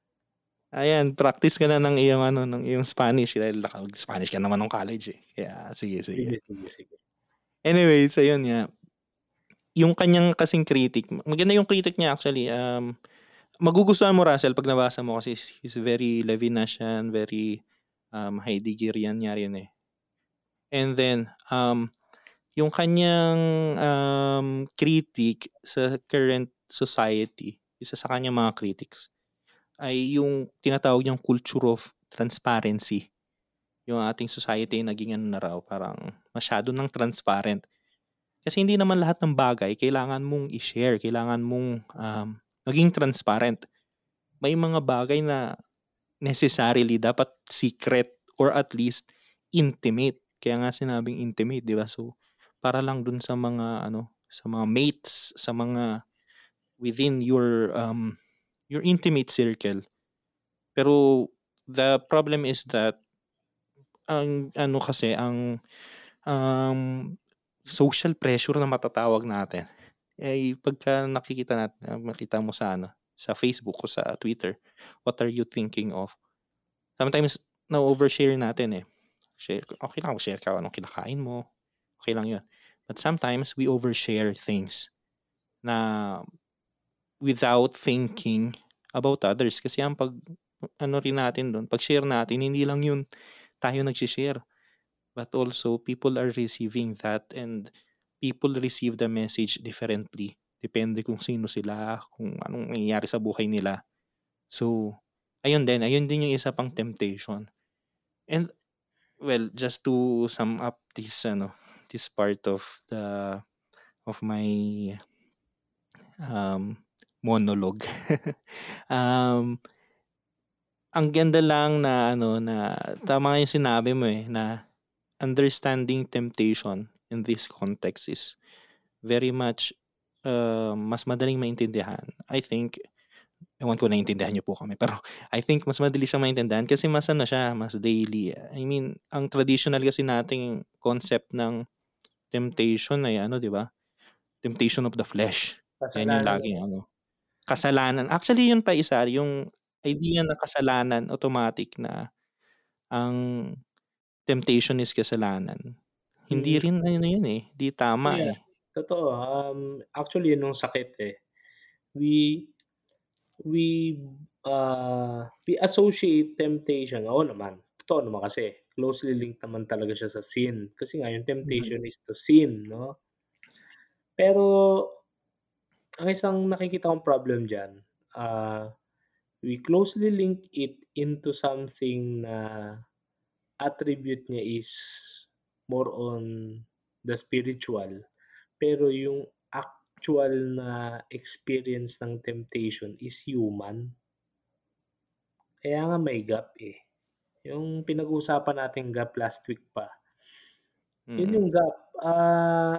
Ayan, practice ka na ng iyong ano, ng iyong Spanish dahil nakapag-Spanish ka naman nung college, eh. Kaya sige, sige. Sige, sige, sige. Anyways, ayun nga. Yung kanyang kasing critic, maganda yung critic niya actually, um, magugustuhan mo Russell 'pag nabasa mo kasi he's very Levinasian, very, um, Heideggerian nga rin, eh. And then, um, yung kanyang, um, critic sa current society, isa sa kanyang mga critics, ay yung tinatawag niyang culture of transparency. Yung ating society naging ano na raw, parang masyado ng transparent. Kasi hindi naman lahat ng bagay kailangan mong i-share, kailangan mong, um, maging transparent. May mga bagay na necessarily dapat secret or at least intimate. Kaya nga sinabing intimate, 'di ba? So, para lang dun sa mga ano, sa mga mates, sa mga within your um your intimate circle. Pero the problem is that ang ano kasi ang um, social pressure na matatawag natin ay pagka nakikita natin, makita mo sa ano, sa Facebook o sa Twitter, what are you thinking of? Sometimes na-overshare natin eh. Share, okay lang share ka anong kinakain mo. Okay lang 'yun. But sometimes we overshare things na without thinking about others kasi ang pag ano rin natin doon, pag share natin hindi lang 'yun tayo nagshi-share but also people are receiving that and people receive the message differently depende kung sino sila, kung anong nangyayari sa buhay nila. So, ayun din, ayun din yung isa pang temptation. And well, just to sum up this ano, this part of the of my um monologue. um ang ganda lang na ano na tama yung sinabi mo eh na understanding temptation in this context is very much uh, mas madaling maintindihan. I think ewan ko naintindihan niyo po kami pero I think mas madali siyang maintindihan kasi mas ano siya, mas daily. I mean, ang traditional kasi nating concept ng temptation ay ano, 'di ba? Temptation of the flesh. Yan yung Kasalanan. laging ano. Kasalanan. Actually, yun pa isa, yung idea na kasalanan automatic na ang temptation is kasalanan. Hindi Mm. rin ano yun eh, di tama Yeah, eh. totoo, um, actually yun yung sakit eh. We we, ah, we associate temptation oo naman, totoo naman kasi closely linked naman talaga siya sa sin. Kasi nga yung Mm. temptation is to sin 'no? Pero ang isang nakikita kong problem diyan, ah, we closely link it into something na attribute niya is more on the spiritual. Pero yung actual na experience ng temptation is human. Kaya nga may gap eh. Yung pinag-uusapan nating gap last week pa. Yun Mm. yung gap, ah,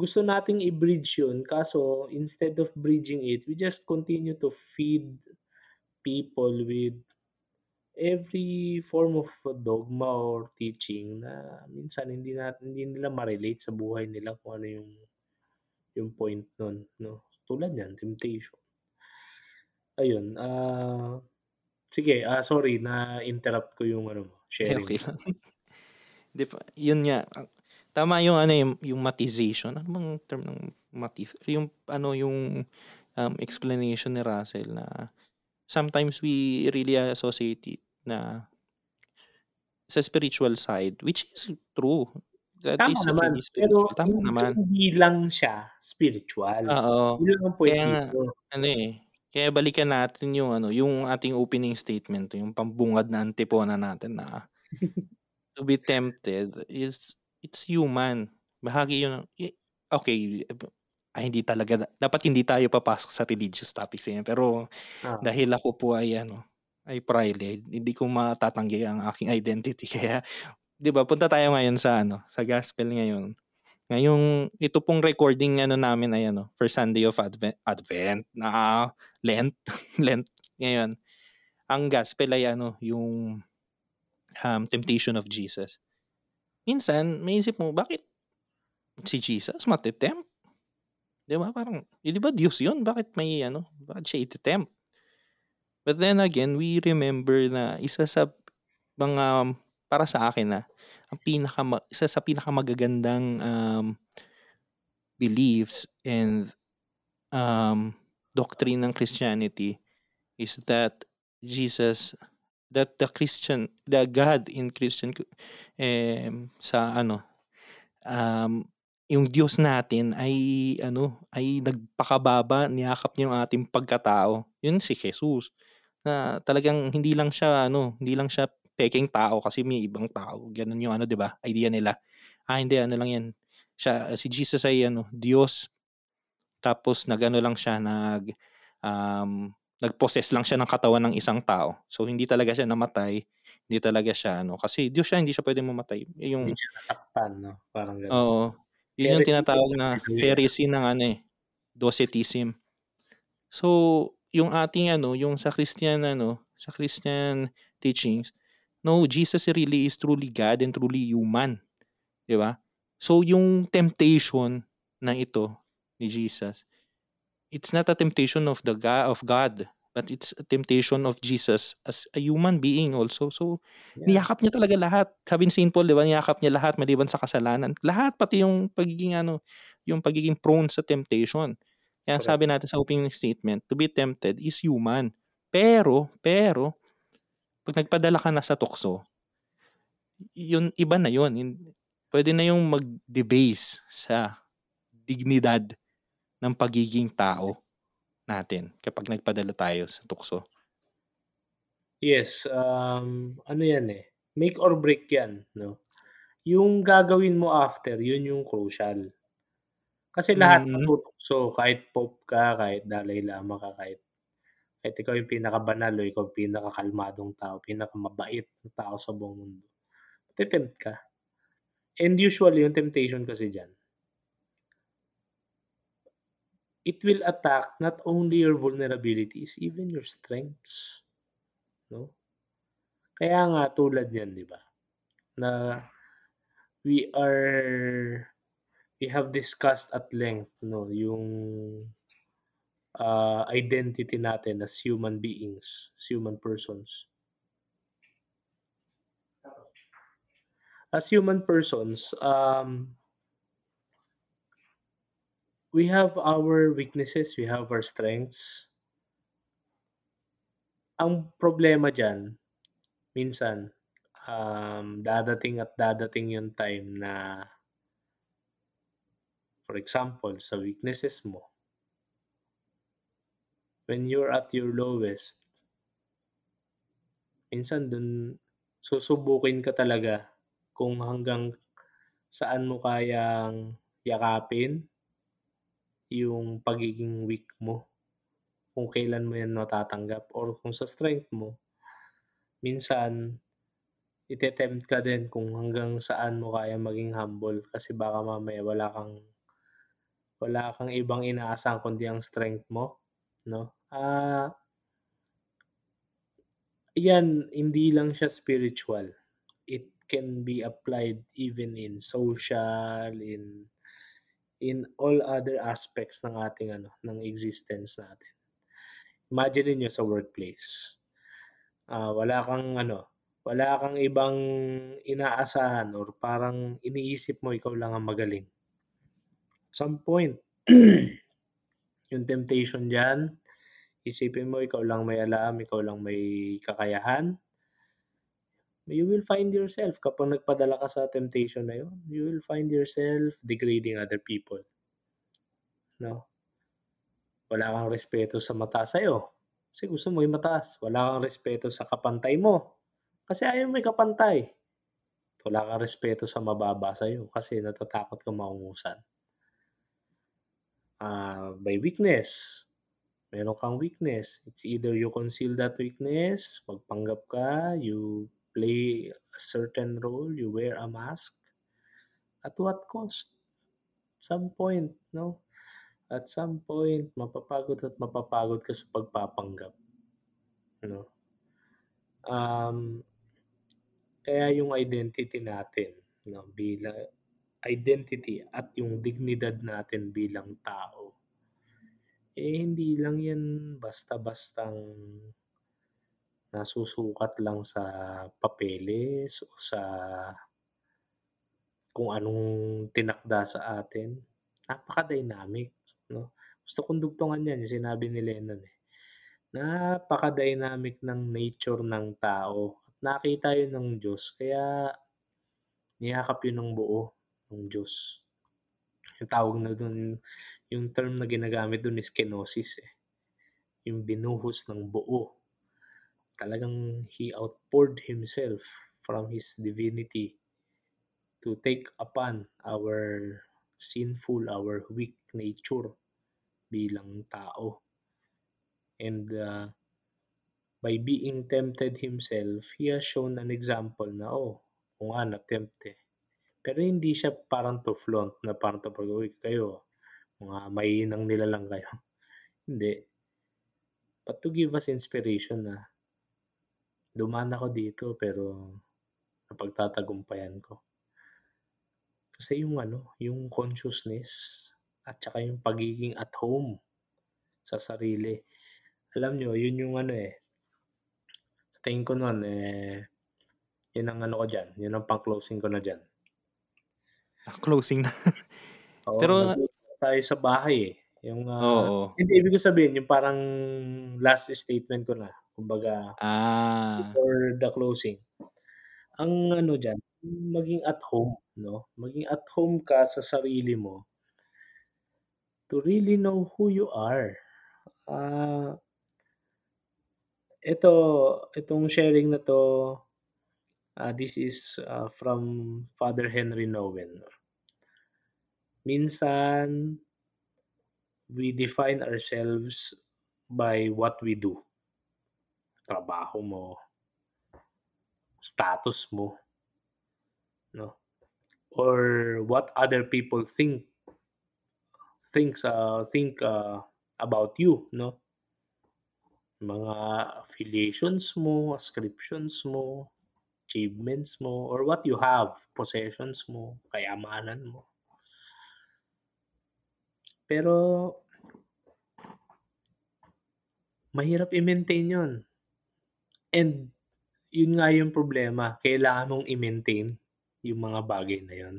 gusto nating i-bridge yun kaso instead of bridging it, we just continue to feed people with every form of dogma or teaching na minsan hindi natin hindi nila ma-relate sa buhay nila kung ano yung yung point nun 'no, tulad niyan temptation. Ayun, ah, sige, ah, sorry na-interrupt ko yung ano sharing okey mo. lang. Di pa yun nga, tama yung ano, yung yung mathization, ano bang term ng mathiz yung ano, yung, um, explanation ni Russell na sometimes we really associate it na sa spiritual side, which is true. That Tama is naman, really pero spiritual, tama hindi naman. hindi lang siya spiritual. Oo, Yun lang kaya dito. ano eh, kaya balikan natin yung ano, yung ating opening statement, yung pambungad na antipona natin na to be tempted is it's human. Bahagi yun okey, ay hindi talaga dapat hindi tayo papasok sa religious topics yan, pero Oo. dahil ako po ay ano, ay pride, hindi ko matatanggi ang aking identity kaya 'di ba, punta tayo ngayon sa ano, sa gospel ngayon. Ngayong ito pong recording ano namin ay ano, first Sunday of Advent Advent na Lent, Lent ngayon. Ang gospel ay ano, yung, um, temptation of Jesus. Minsan maiisip mo, bakit si Jesus mate-tempt? 'Di ba parang, eh, 'di ba Diyos yun, bakit may ano, bakit siya ite-tempt? But then again, we remember na isa sa mga para sa akin, ah, ang pinakama isa sa pinakamagagandang, um, beliefs and, um, doctrine ng Christianity is that Jesus that the Christian the God in Christian um, sa ano, um, yung Diyos natin ay ano, ay nagpakababa, niyakap niya yung ating pagkatao. Yun si Jesus, na talagang hindi lang siya ano, hindi lang siya pekeng tao kasi may ibang tao, gano'n yung ano 'di ba, idea nila. Ah, hindi ano lang yan, siya si Jesus ay ano, Diyos. Tapos nag-ano lang siya, nag, um, nag-possess lang siya ng katawan ng isang tao. So hindi talaga siya namatay, hindi talaga siya ano, kasi Diyos siya, hindi siya puwedeng mamatay. Eh, yung Hindi siya nasaktan 'no, parang gano'n. Oo, Yun yung tinatawag na heresy ng ano, eh, Docetism. So, yung ating ano, yung sa Christian ano, sa Christian teachings, no, Jesus really is truly God and truly human. 'Di ba? So, yung temptation na ito ni Jesus, it's not a temptation of the God, of God, but it's a temptation of Jesus as a human being also. So, Yeah. niyakap niya talaga lahat. Sabi ni St. Paul, 'di ba, niyakap niya lahat maliban sa kasalanan. Lahat pati yung pagiging ano, yung pagiging prone sa temptation. Kaya Correct. sabi natin sa opening statement, to be tempted is human. Pero, pero, pag nagpadala ka na sa tukso, yun, iba na yun. Pwede na yung mag-debase sa dignidad ng pagiging tao natin kapag nagpadala tayo sa tukso. Yes, um, ano yan eh, make or break yan, no? Yung gagawin mo after, yun yung crucial. Kasi lahat Mm. matutukso, kahit Pope ka, kahit Dalai Lama ka, kahit kahit ikaw yung pinakabanal o ikaw yung pinakakalmadong tao, pinakamabait na tao sa buong mundo. Matitempt ka. And usually, yung temptation kasi dyan, it will attack not only your vulnerabilities, even your strengths. No? Kaya nga tulad yan, di ba? Na we are we have discussed at length no yung uh, identity natin as human beings, as human persons. As human persons, um, we have our weaknesses, we have our strengths. Ang problema dyan, minsan, um, dadating at dadating yung time na, for example, sa weaknesses mo, when you're at your lowest, minsan dun susubukin ka talaga kung hanggang saan mo kayang yakapin yung pagiging weak mo. Kung kailan mo yan matatanggap or kung sa strength mo, minsan itetempt ka din kung hanggang saan mo kaya maging humble kasi baka mamaya wala kang wala kang ibang inaasahan kundi ang strength mo, no? Ah yan hindi lang siya spiritual. It can be applied even in social, in in all other aspects ng ating ano, ng existence natin. Imagine niyo sa workplace. Ah, wala kang ano, wala kang ibang inaasahan or parang iniisip mo ikaw lang ang magaling. Some point, yung temptation diyan, isipin mo ikaw lang may alam, ikaw lang may kakayahan. You will find yourself kapag nagpadala ka sa temptation na yun, you will find yourself degrading other people. No? Wala kang respeto sa mataas sa'yo. Kasi gusto mo yung mataas. Wala kang respeto sa kapantay mo. Kasi ayaw may kapantay. Wala kang respeto sa mababa sa'yo kasi natatakot ka maungusan. Ah, by weakness. Meron kang weakness. It's either you conceal that weakness, magpanggap ka, you play a certain role, you wear a mask. At what cost? At some point, no? At some point, mapapagod at mapapagod ka sa pagpapanggap. No? Um, kaya yung identity natin, no, bilang identity at yung dignidad natin bilang tao, eh hindi lang yan basta-bastang nasusukat lang sa papeles o sa kung anong tinakda sa atin. Napaka-dynamic, no? Gusto kong dugtungan yan, yung sinabi ni Lennon eh. Napaka-dynamic ng nature ng tao. At nakita yun ng Diyos, kaya niyakap yun ng buo ng Diyos. Yung tawag na dun, yung term na ginagamit dun is kenosis eh. Yung binuhos ng buo. Talagang he outpoured himself from his divinity to take upon our sinful, our weak nature bilang tao. And uh, by being tempted himself, he has shown an example na, oh, kung nga na-tempt eh, Pero hindi siya parang to flaunt na parang to "Uy kayo, mga mahihinang nilalang kayo." Hindi. But to give us inspiration na dumaan ako dito pero napagtatagumpayan ko. Kasi yung ano, yung consciousness at saka yung pagiging at home sa sarili. Alam niyo yun yung ano, eh, sa tingin ko nun, eh, yun ang ano ko diyan, yun ang pang-closing ko na diyan. Ah, closing na. Oo, Pero tayo sa bahay, eh, yung, ah Oo. hindi ibig ko sabihin yung parang last statement ko na kumbaga Ah. before the closing. Ang ano diyan, maging at home 'no, maging at home ka sa sarili mo to really know who you are. Ah Ito, itong sharing na 'to, ah, this is, ah, from Father Henry Nouwen. Minsan we define ourselves by what we do. Trabaho mo. Status mo. 'No, or what other people think thinks, ah, think, ah, about you 'no. Mga affiliations mo, ascriptions mo, achievements mo, or what you have, possessions mo, kayamanan mo. Pero mahirap i-maintain yun. And yun nga yung problema, kailangan mong i-maintain yung mga bagay na yun.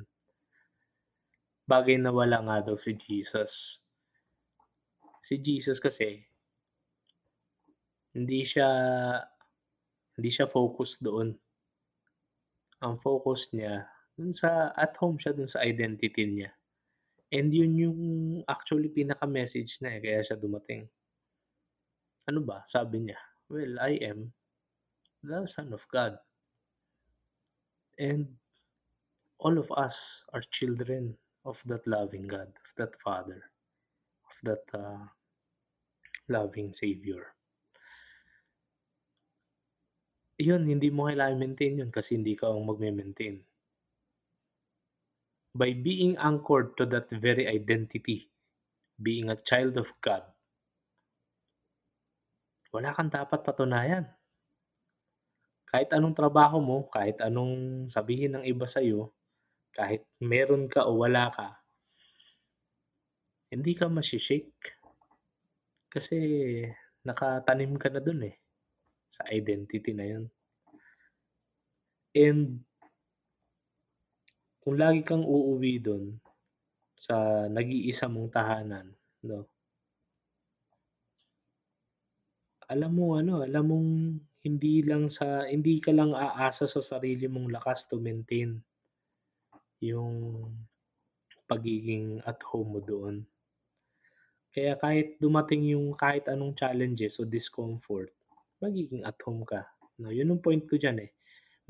Bagay na wala nga daw si Jesus. Si Jesus kasi hindi siya hindi siya focus doon. Ang focus niya dun sa at home siya dun sa identity niya. And yun yung actually pinaka-message na, eh, kaya siya dumating. Ano ba, sabi niya, "Well, I am the Son of God." And all of us are children of that loving God, of that Father, of that, ah, loving Savior. Yun, hindi mo kailangang i-maintain yun kasi hindi ikaw ang magme-maintain. By being anchored to that very identity, being a child of God wala kang dapat patunayan. Kahit anong trabaho mo, kahit anong sabihin ng iba sa'yo, kahit meron ka o wala ka hindi ka mashi-shake. Kasi nakatanim ka na dun, eh, sa identity na yun. And kung lagi kang uuwi dun sa nag-iisa mong tahanan 'no alam mo ano, alam mong hindi lang sa hindi ka lang aasa sa sarili mong lakas to maintain yung pagiging at home mo doon. Kaya kahit dumating yung kahit anong challenges o discomfort, magiging at home ka 'no, yun ang point ko diyan, eh,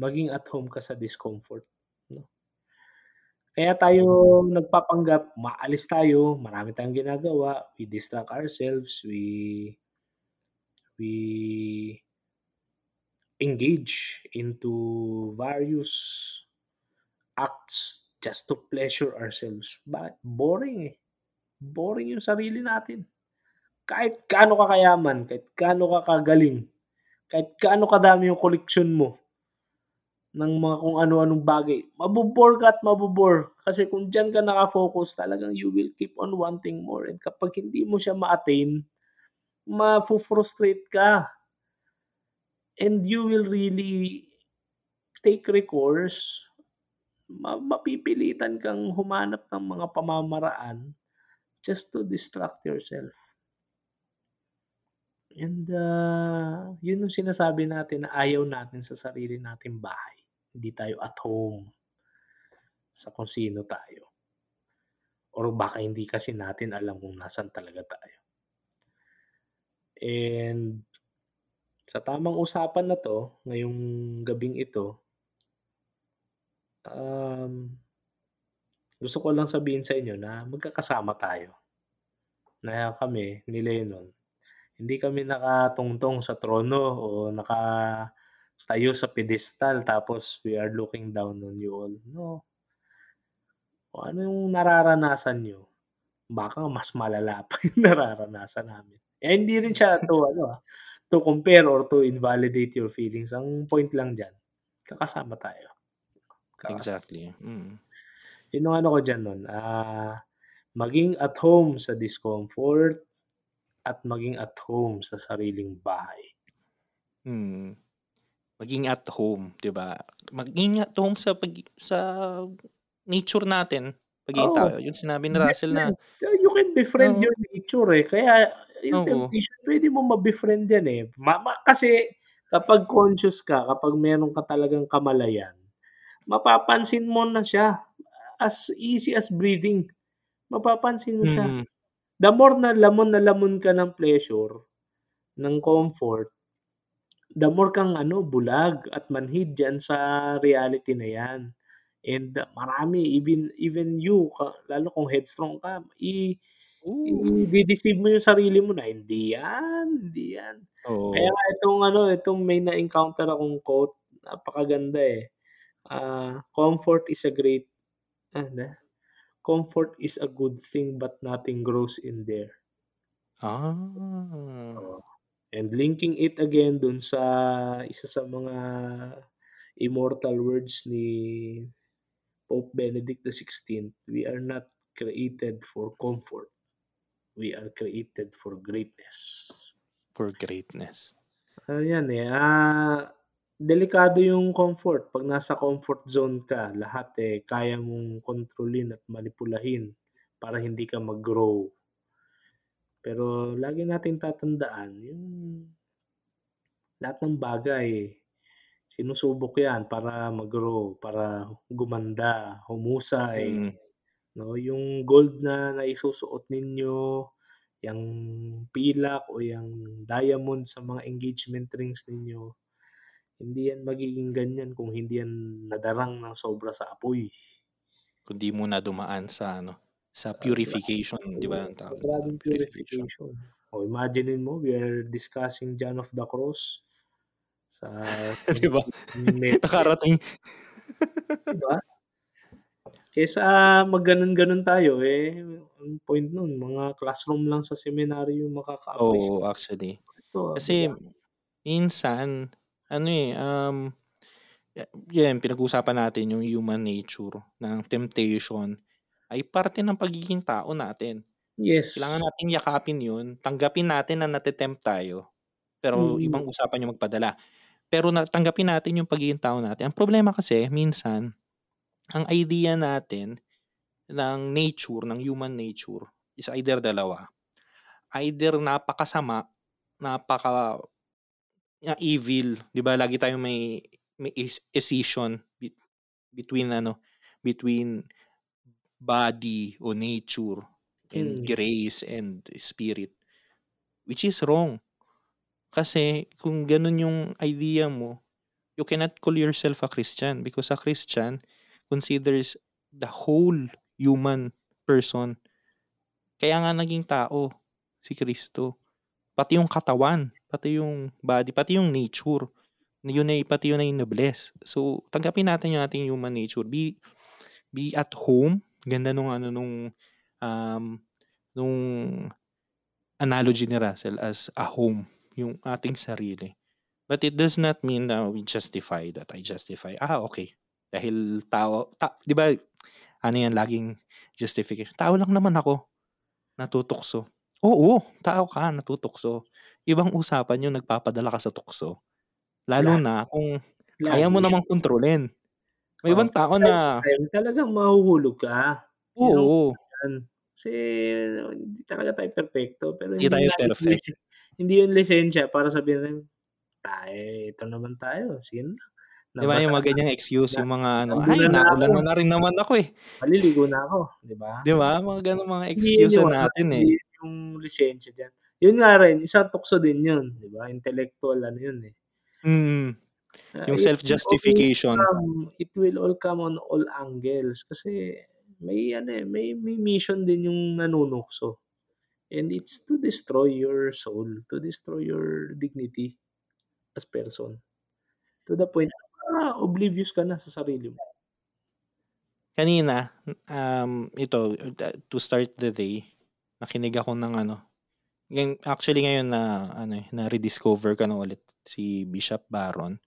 maging at home ka sa discomfort. Kaya tayo nagpapanggap umaalis tayo, marami tayong ginagawa, we distract ourselves, we we engage into various acts just to pleasure ourselves. Bakit? Boring, eh. Boring yung sarili natin. Kahit gaano ka kayaman, kahit gaano ka kagaling, kahit gaano kadami yung koleksyon mo ng mga kung ano-anong bagay, mabo-bore ka at mabo-bore. Kasi kung diyan ka naka-focus talagang you will keep on wanting more and kapag hindi mo siya ma-attain, mafu-frustrate ka. And you will really take recourse, ma mapipilitan kang humanap ng mga pamamaraan just to distract yourself. And, ah, yun yung sinasabi natin na ayaw natin sa sarili nating bahay. Hindi tayo at home sa kung sino tayo. Or baka hindi kasi natin alam kung nasaan talaga tayo. And sa tamang usapan na 'to, ngayong gabing ito um, gusto ko lang sabihin sa inyo na magkakasama tayo. Na kami ni Lennon, hindi kami nakatungtong sa trono o nakatayo sa pedestal tapos we are looking down on you all, no. kung ano yung nararanasan niyo, baka mas malala pa yung nararanasan namin. Eh, hindi rin siya to ano, ah, to compare or to invalidate your feelings. Ang point lang diyan, kakasama tayo. Kakasama. Exactly, mm. Yun ang ano ko diyan nun, ah, maging at home sa discomfort at maging at home sa sariling bahay. Mm. Maging at home, 'di ba? Maging at home sa pag sa nature natin, pagiging Oo. tao. Yung sinabi ni Russell na You can befriend Oo. your nature, eh, kaya yung Oo. temptation puwede mong ma-befriend yan, eh. Ma ma kasi kapag conscious ka, kapag meron ka talagang kamalayan, mapapansin mo na siya, as easy as breathing. Mapapansin mo siya. Mm. The more na lamon na lamon ka ng pleasure, ng comfort, the more kang ano, bulag at manhid diyan sa reality na yan. And marami even even you ka lalo kung headstrong ka, i ide-deceive mo yung sarili mo na, "Hindi yan, hindi yan." Kaya Oo. nga itong ano, itong may na-encounter akong quote, napakaganda, eh. Ah, "Comfort is a great" ano? "Comfort is a good thing but nothing grows in there." Ah. Oo. And linking it again dun sa isa sa mga immortal words ni Pope Benedict XVI, "We are not created for comfort. We are created for greatness." For greatness. Ano yan, eh, ah, delikado yung comfort. 'Pag nasa comfort zone ka, lahat, eh, kaya mong kontrolin at manipulahin para hindi ka mag-grow. Pero lagi nating tatandaan yung lahat ng bagay sinusubok yan para mag-grow, para gumanda, humusay, Mm. 'no? Yung gold na naisusuot ninyo, yang pilak o yang diamond sa mga engagement rings ninyo, hindi yan magiging ganyan kung hindi yan nadarang ng sobra sa apoy. Kung di muna dumaan sa ano, sa purification, 'di ba ang grabeng Purification. purification. Oh, imaginin mo we are discussing John of the Cross sa 'Di ba? Nakarating. 'Di ba? Kaysa mag-ganon-ganon tayo, eh, ang point nun mga classroom lang sa seminaryo yung makaka-appreciate. Oo, actually. Ito, 'di Kasi ba? minsan ano, eh, um, ya yan pinag-uusapan natin yung human nature ng temptation ay parte ng pagiging tao natin. Kailangan Yes. nating yakapin yun, tanggapin natin na nate-tempt tayo. Pero Mm. ibang usapan yung magpadala. Pero tanggapin natin yung pagiging tao natin. Ang problema kasi minsan, ang idea natin ng nature, ng human nature is either dalawa. Either napakasama, napaka ah, evil, 'di ba lagi tayong may may is escission between ano, between body o nature and Mm. grace and spirit, which is wrong. Kasi kung ganun yung idea mo, you cannot call yourself a Christian because a Christian considers the whole human person. Kaya nga naging tao si Kristo. Pati yung katawan, pati yung body, pati yung nature, yun ay pati yun ay na-bless. So, tanggapin natin yung ating human nature. Be be at home, ganda nung ano nung, um, nung analogy ni Russell as a home, yung ating sarili. But it does not mean na we justify that. I justify, ah, okey, dahil tao ta 'di ba ano yan laging justification, "Tao lang naman ako, natutukso." Oo, tao ka, natutukso. Ibang usapan yung nagpapadala ka sa tukso. Lalo na kung kaya mo namang kontrolin. May ibang tao na time talagang mahuhulog ka. Yun Oo. yan. Kasi hindi talaga tayo perpekto, pero Hindi hindi tayo perfect. lise hindi yun lisensya para sabihin natin, "Ay, ito naman tayo, sige na, 'Di ba yung mga na, ganyang excuse, na yung mga ano, "Ay, na na naulan ako." mo na rin naman ako, eh." "Maliligo na ako." 'Di ba? 'Di ba? Mga gano'ng mga yun excuse yung na ano, natin, eh. yun yung lisensya diyan. Yun nga rin, isang tukso din yun, 'di ba? Intellectual ano yun, eh. Mm. Ah, Yung it will always self-justification. come it will all come on all angles kasi may ano, eh, may may mission din yung nanunukso. And it's to destroy your soul, to destroy your dignity as person. To the point na oblivious ka na sa sarili mo. kanina, um, ito, to start the day, nakinig ako ng ano, actually ngayon na ano, eh, na rediscover ko na ulit si Bishop Baron.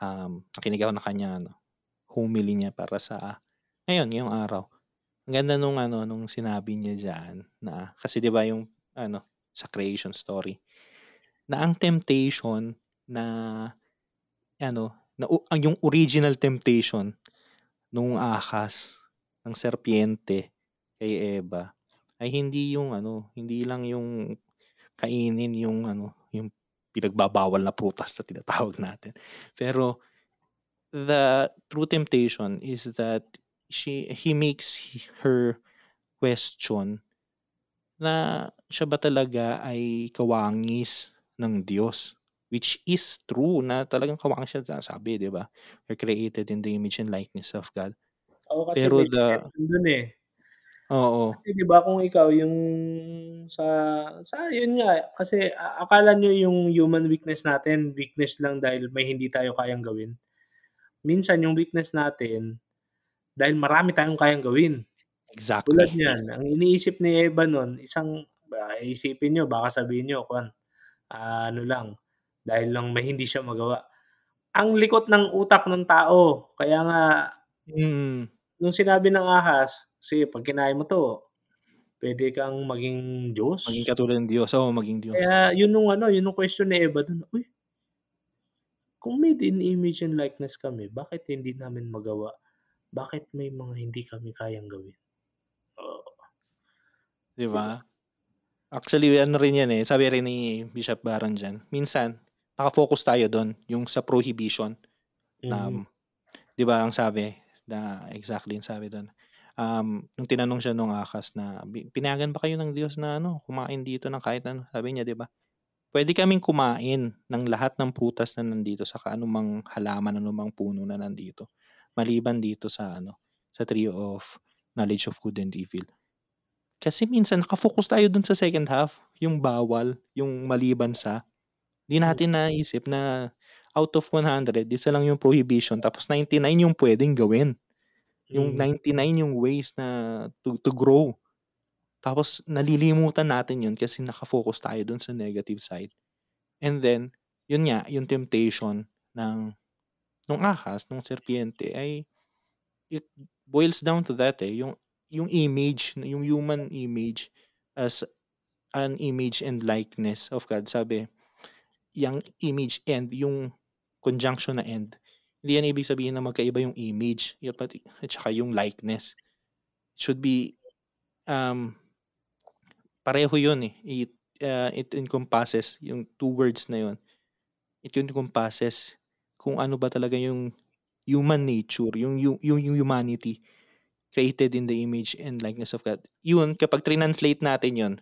Um, nakinig ako ng kanyang ano, homily niya para sa ngayon, ngayong araw. Ang ganda nung ano, nung sinabi niya diyan na kasi 'di ba yung ano, sa creation story, na ang temptation na ano, na ang yung original temptation nung ahas, ng serpiente kay Eva ay hindi yung ano, hindi lang yung kainin yung ano, pinagbabawal na prutas na tinatawag natin. Pero the true temptation is that she he makes her question na siya ba talaga ay kawangis ng Diyos? Which is true na talagang kawangis siya sabi, 'di ba? We're created in the image and likeness of God. Oo, kasi Pero the dun, eh. Oo. Kasi 'di ba kung ikaw yung sa sa yun nga, kasi a akala niyo yung human weakness natin, weakness lang dahil may hindi tayo kayang gawin. Minsan yung weakness natin, dahil marami tayong kayang gawin. Tulad Exactly. niyan, ang iniisip ni Eva nun isang ah, iisipin niyo baka sabihin niyo kuwan, ah, ano lang, dahil lang may hindi siya magawa. Ang likot ng utak ng tao, kaya nga Mm. nung sinabi ng ahas, "Sige 'pag kinain mo 'to, puwede kang maging Maging Diyos." katulad ng Diyos, oo maging Diyos. Kaya yun nung ano, yun yung question ni Eva dun, "Uy" "kung made in image and likeness kami, bakit hindi namin magawa? Bakit may mga hindi kami kayang gawin?" Oo. 'Di ba? Actually ano rin yan, eh, sabi rin ni Bishop Baron diyan, minsan naka-focus tayo dun, yung sa prohibition na, Mhm. 'di ba ang sabi na exactly yung sabi dun, um, nung tinanong siya nung ahas na, "Pinayagan ba kayo ng Diyos na ano, kumain dito ng kahit ano?" Sabi niya 'di ba, "Puwede kaming kumain ng lahat ng prutas na nandito saka anumang halaman, anumang puno na nandito, maliban dito sa ano, sa tree of knowledge of good and evil." Kasi minsan naka-focus tayo dun sa second half, yung bawal, yung maliban sa. Di Hmm. natin naisip na out of 100 isa lang yung prohibition tapos 99 yung puwedeng gawin. Yung Hmm. 99 yung ways na to to grow. Tapos nalilimutan natin yun kasi naka-focus tayo dun sa negative side. And then, yun nga, yung temptation ng nung ahas, nung serpiente ay it boils down to that, eh, yung yung image, yung human image as an image and likeness of God. Sabi, yang image and yung conjunction na and, hindi yan ibig sabihin na magkaiba yung image at saka yung likeness. Should be, um, pareho yun, eh, it, ah, it encompasses yung 2 words na yun. It encompasses kung ano ba talaga yung human nature, yung yung yung humanity created in the image and likeness of God. Yun kapag trinanslate natin yun,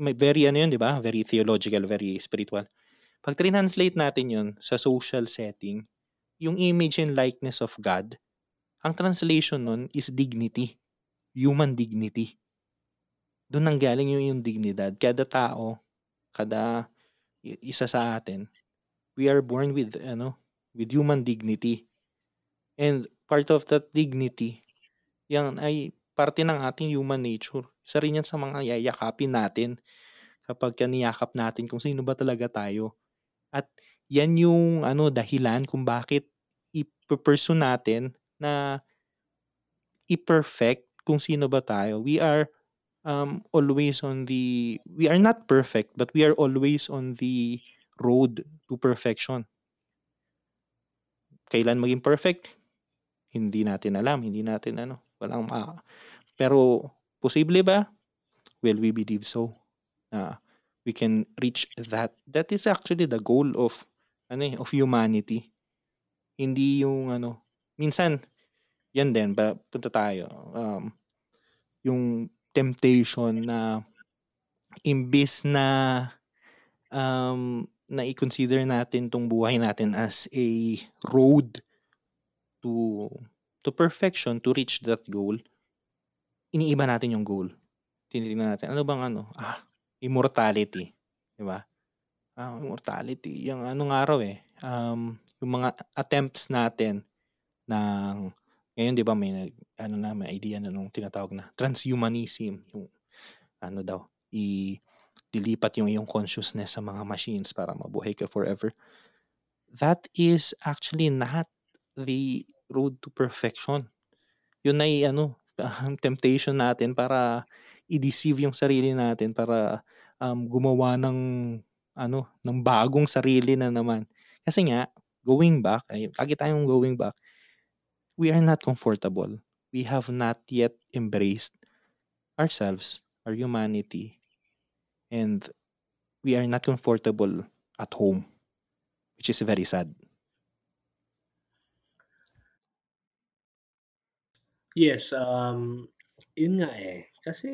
may very ano yun 'di ba, very theological, very spiritual. 'Pag trinanslate natin yun sa social setting, yung image and likeness of God, ang translation nun is dignity, human dignity. Dun nanggaling yung yung dignidad. Kada tao, kada isa sa atin, we are born with ano, with human dignity. And part of that dignity, yan ay parte ng ating human nature. Isa rin yan sa mga yayakapin natin kapagka niyakap natin kung sino ba talaga tayo. At yan yung ano, dahilan kung bakit ipu-pursue natin na i-perfect kung sino ba tayo. We are, um, always on the we are not perfect, but we are always on the road to perfection. Kailan maging perfect? Hindi natin alam, hindi natin ano, walang ma pero posible ba? Well, we believe so, na we can reach that. That is actually the goal of ano, eh, of humanity. Hindi yung ano, minsan yan din ba punta tayo, um, yung temptation na imbes na, um, na i-consider natin 'tong buhay natin as a road to to perfection, to reach that goal, iniiba natin yung goal. Tinitingnan natin, ano bang ano, ah, immortality, 'di ba? Ah, immortality, yung ano nga raw, eh, um, yung mga attempts natin ng Ngayon 'di ba may ano na, may idea na nung tinatawag na transhumanism, yung ano daw, i lilipat yung iyong consciousness sa mga machines para mabuhay ka forever. That is actually not the road to perfection. Yun ay ano, temptation natin para i-deceive yung sarili natin para um, gumawa ng ano, ng bagong sarili na naman. Kasi nga, going back, ay, lagi tayong going back, we are not comfortable. We have not yet embraced ourselves, our humanity, and we are not comfortable at home, which is very sad. Yes, um, yun nga eh. Kasi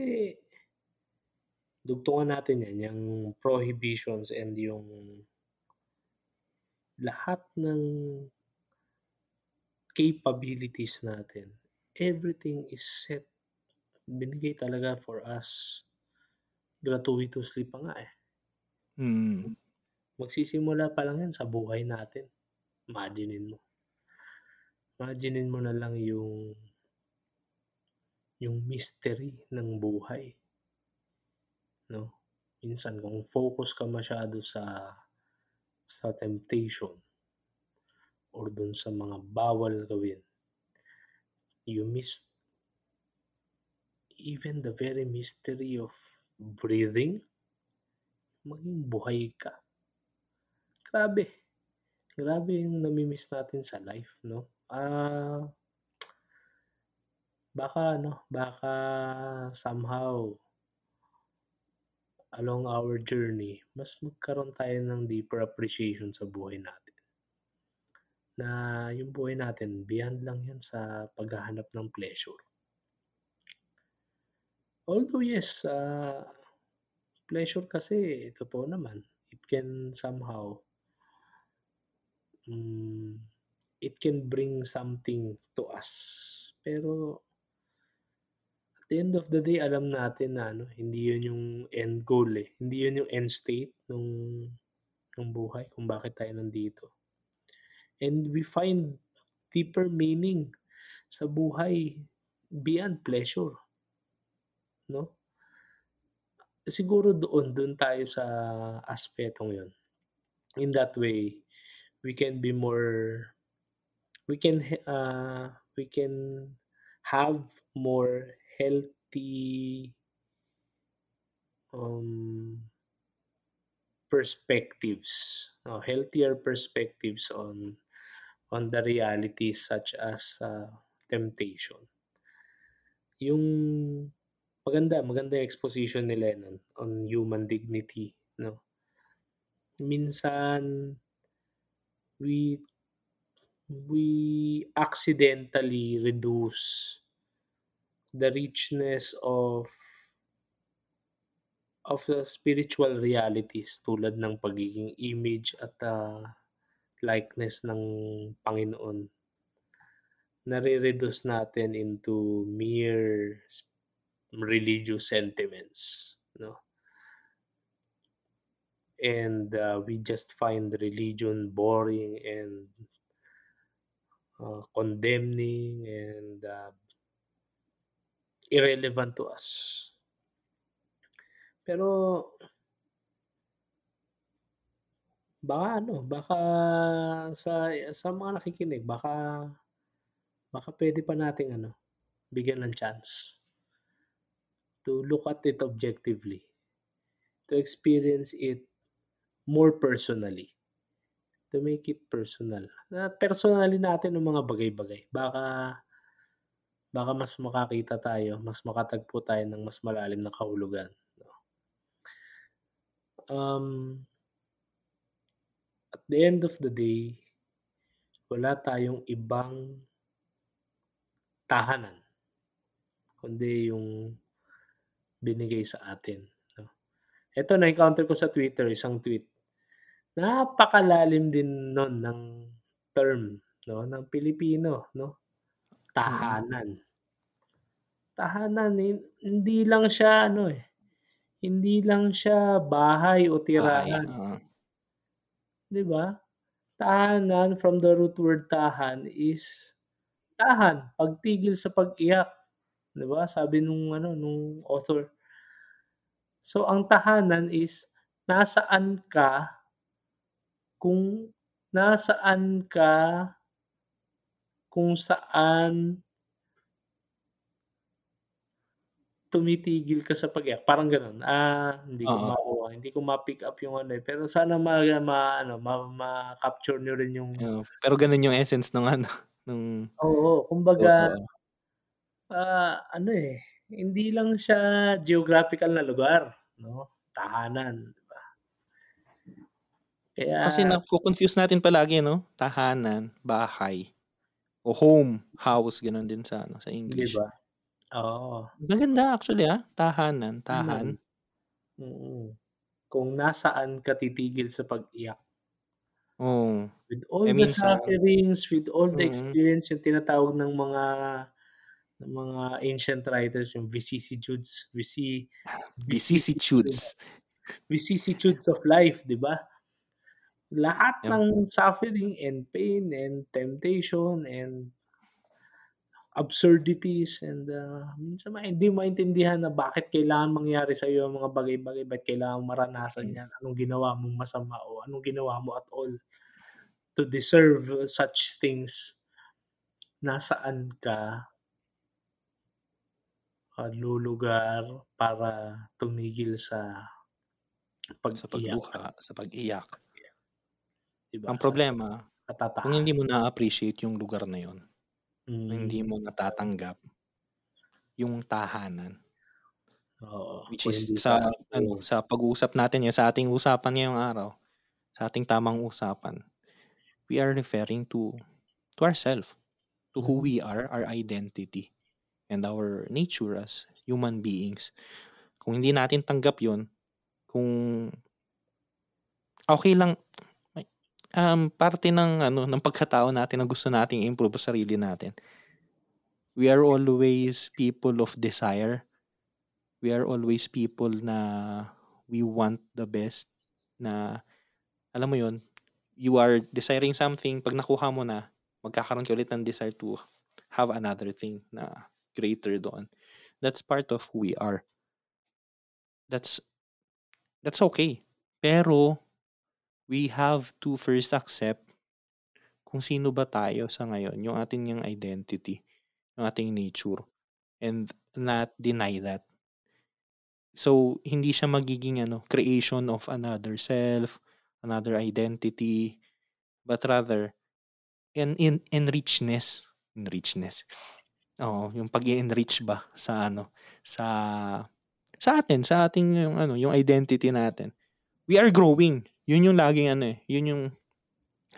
dugtungan natin yan, yung prohibitions and yung lahat ng capabilities natin, everything is set, binigay talaga for us gratuitously pa nga eh. Mm. Magsisimula pa lang yan sa buhay natin. Imaginein mo. Imaginein mo na lang yung yung mystery ng buhay. No? Minsan kung focus ka masyado sa sa temptation or dun sa mga bawal gawin, you miss even the very mystery of breathing, maging buhay ka. Grabe. Grabe yung nami-miss natin sa life, no? Ah, baka ano, baka somehow along our journey, mas magkaroon tayo ng deeper appreciation sa buhay natin. Na yung buhay natin, beyond lang yan sa paghahanap ng pleasure. Although yes, uh, pleasure kasi, totoo naman, it can somehow um, it can bring something to us. Pero the end of the day, alam natin na ano, hindi yun yung end goal eh. Hindi yun yung end state ng ng buhay kung bakit tayo nandito. And we find deeper meaning sa buhay beyond pleasure. No? Siguro doon, doon tayo sa aspetong yun. In that way, we can be more we can uh, we can have more healthy um, perspectives uh, healthier perspectives on on the realities such as uh, temptation. Yung maganda maganda yung exposition ni Lennon on human dignity no? Minsan we we accidentally reduce the richness of of the spiritual realities tulad ng pagiging image at uh, likeness ng Panginoon. Nare-reduce natin into mere religious sentiments, no? and uh, we just find religion boring and uh, condemning and uh, irrelevant to us. Pero baka ano, baka sa sa mga nakikinig baka baka pwede pa nating ano, bigyan ng chance to look at it objectively, to experience it more personally. To make it personal. Na personally natin ng mga bagay-bagay. Baka baka mas makakita tayo, mas makatagpo tayo ng mas malalim na kahulugan. Um, at the end of the day, wala tayong ibang tahanan kundi yung binigay sa atin. Ito, na-encounter ko sa Twitter, isang tweet napakalalim din nun ng term, no, ng Pilipino, no? Tahanan. Tahanan, eh, hindi lang siya ano, eh, hindi lang siya bahay o Bahay, tirahan. oo. 'Di ba? Tahanan from the root word tahan is Tahan, pagtigil sa pag-iyak, 'di ba sabi nung ano, nung author. So ang tahanan is nasaan ka kung nasaan ka kung saan tumitigil ka sa pag-iyak, parang gano'n. Ah, hindi ko Oo. makuha, hindi ko ma-pick up yung ano, eh, pero sana ma ma-ano, ma ma-capture niyo rin yung Oo, pero gano'n yung essence nung ano, nung Oo, kumbaga totoo. ah, ano, eh, hindi lang siya geographical na lugar 'no, tahanan, 'di ba? Kasi Kaya naco-confuse natin palagi 'no, tahanan, bahay o home, house gano'n din sa ano, sa 'Di English. ba? Oo. Maganda actually, ah, tahanan, tahan. Mm, kung nasaan ka titigil sa pag-iyak. Oo, With all eh, the minsan sufferings, with all the mm. experience yung tinatawag ng mga ng mga ancient writers, yung vicissitudes, vici vicissitudes, Vicissitudes. vicissitudes of life, 'di ba? Lahat Yep. ng suffering and pain and temptation and absurdities and, ah, minsan nga hindi maintindihan na bakit kailangan mangyari sa'yo ang mga bagay-bagay, ba't kailangang maranasan Hmm. 'yan, anong ginawa mong masama o anong ginawa mo at all to deserve such things. Nasaan ka ah, lulugar para tumigil sa Sa pag-iyak at pagluha, sa pag-iyak. 'Di ba Ang problema, kung hindi katatahan. mo na-appreciate yung lugar na yun, hindi Hmm. mo natatanggap yung tahanan. Oo, Which is hindi sa ano, oo. sa pag-uusap natin ngayon, sa ating usapan ngayong araw, sa ating tamang usapan, we are referring to to ourself, to who Hmm. we are, our identity, and our nature as human beings. Kung hindi natin tanggap yun, kung okey lang um, parte ng ano, ng pagkatao natin na gusto nating i-improve sa sarili natin. We are always people of desire. We are always people na we want the best, na alam mo yun, you are desiring something, 'pag nakuha mo na, magkakaroon ka ulit ng desire to have another thing na greater doon. That's part of who we are. That's that's okey, pero we have to first accept kung sino ba tayo sa ngayon, yung ating ngang identity, yung ating nature, and not deny that. So, hindi siya magiging ano, creation of another self, another identity, but rather in in enrichedness, enrichedness, oo, yung pag-e-enrich ba sa ano, sa sa atin, sa ating yung ano, yung identity natin. We are growing, yun yung laging ano, eh, yun yung,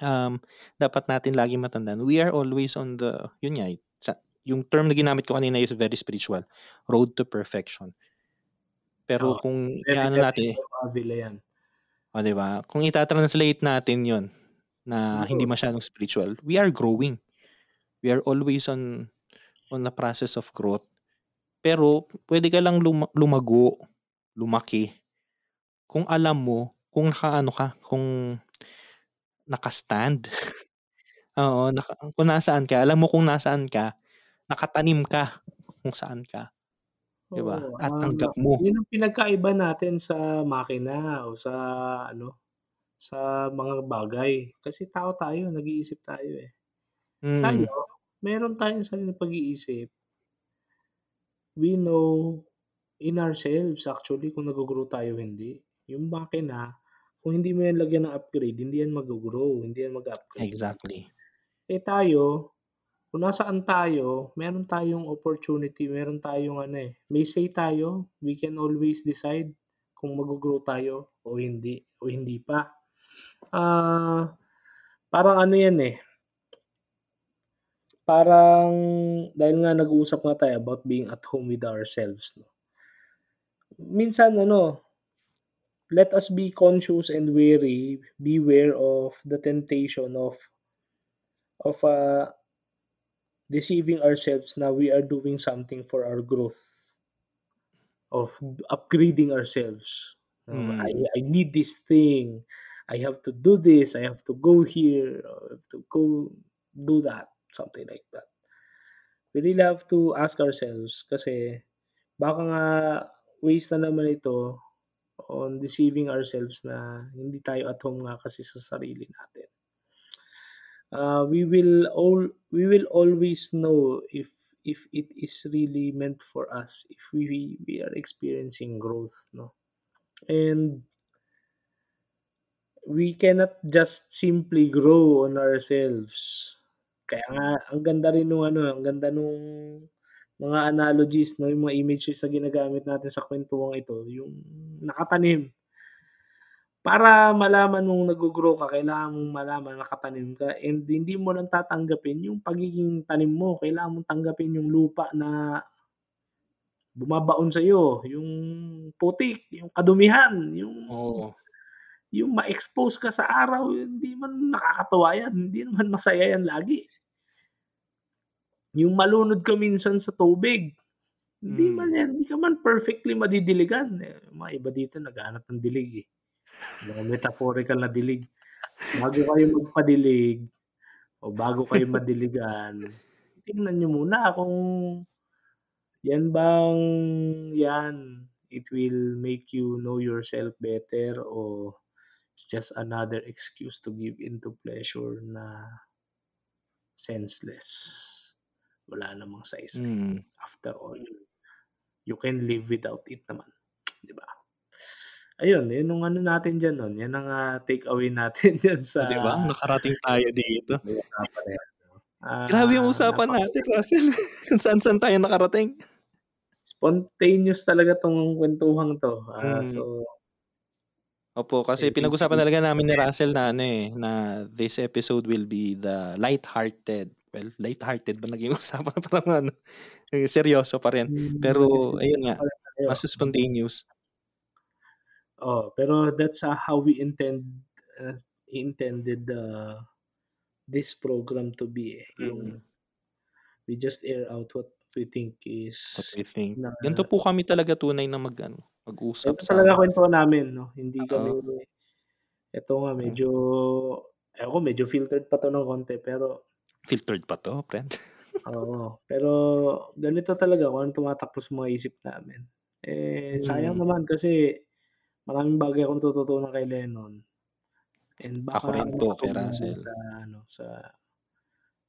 um, dapat natin laging matandaan. We are always on the yun nga, yung term na ginamit ko kanina is very spiritual, road to perfection. Pero Oo, kung i-ano natin, Avila 'yan. Oh, 'di ba? Kung ita-translate natin yun, na hindi masyadong spiritual, we are growing. We are always on on the process of growth. Pero puwede ka lang luma lumago, lumaki, kung alam mo kung naka-ano ka, kung naka-stand. Oo, naka kung nasaan ka, alam mo kung nasaan ka, nakatanim ka kung saan ka, 'di ba? Oo, At um, tanggap mo. yun ang pinagkaiba natin sa makina o sa ano, sa mga bagay. Kasi tao tayo, nag-iisip tayo, eh. Tayo, Mm. meron tayong sariling pag-iisip. We know in ourselves actually kung naggo-grow tayo hindi. Yung makina, kung hindi mo yan lagyan ng upgrade, hindi yan maggo-grow, hindi yan mag-upgrade. Exactly. Eh, tayo, kung nasaan tayo, meron tayong opportunity, meron tayong ano, eh, may say tayo. We can always decide kung maggo-grow tayo o hindi o hindi pa. Ah, parang ano yan, eh parang dahil nga nag-uusap nga tayo about being at home with ourselves 'no. Minsan ano let us be conscious and wary, beware of the temptation of of, ah deceiving ourselves now we are doing something for our growth. Of upgrading ourselves. Um, I Mm. I need this thing, I have to do this, I have to go here, I have to go do that, something like that. we really have to ask ourselves kasi baka nga waste na naman ito on deceiving ourselves na hindi tayo at home nga kasi sa sarili natin. Uh, we will all we will always know if if it is really meant for us if we we are experiencing growth no and we cannot just simply grow on ourselves kaya nga ang ganda rin nung ano ang ganda nung mga analogies no yung mga images na ginagamit natin sa kwentuhang ito yung nakatanim para malaman mong nag-go-grow ka, kailangan mong malaman na nakatanim ka and hindi mo lang tatanggapin yung pagiging tanim mo, kailangan mong tanggapin yung lupa na bumabaon sa'yo, yung putik, yung kadumihan, yung Oo. yung ma-expose ka sa araw, hindi man nakakatuwa yan, hindi naman masaya yan lagi. Yung malunod ka minsan sa tubig, hindi Hmm. man yan, hindi ka man perfectly madidiligan. Eh, mga iba dito naghahanap ng dilig eh. Mga metaphorical na dilig. Bago kayo magpadilig o bago kayo madiligan, tingnan niyo muna kung yan bang yan, it will make you know yourself better o it's just another excuse to give into pleasure na senseless. Wala namang size. Mm. After all, you can live without it naman, 'di ba? Ayun, yun yung ano natin diyan nun, yan ang, ah, take away natin diyan sa 'di ba? Nakarating tayo dito. 'no. Grabe yung usapan napaka natin, Russell. Kung saan-saan tayo nakarating. Spontaneous talaga 'tong kwentuhang 'to, ah, Mm. so Opo, kasi think pinag-usapan talaga namin ni Russell na ano, eh, na this episode will be the light-hearted well, light-hearted ba naging usapan parang ano, eh, seryoso pa rin. Hmm, Pero ayun nga, mas spontaneous. Oo, pero that's, ah, how we intend uh, intended, uh, this program to be, eh, yung Mm. we just air out what we think is What we think. na Ganito po kami talaga tunay na mag-ano, mag-usap Ito talaga kwentuhan namin 'no, hindi kami Oo. eto nga Hmm. medyo ewan ko medyo filtered pa 'to ng konti pero Filtered pa 'to, friend? oo, pero ganito talaga kung anong tumatakbo sa mga isip namin. Eh, sayang Mm. naman kasi maraming bagay akong natututunan kay Lennon. And Ako baka rin po kay makatulong din Russell. sa ano, sa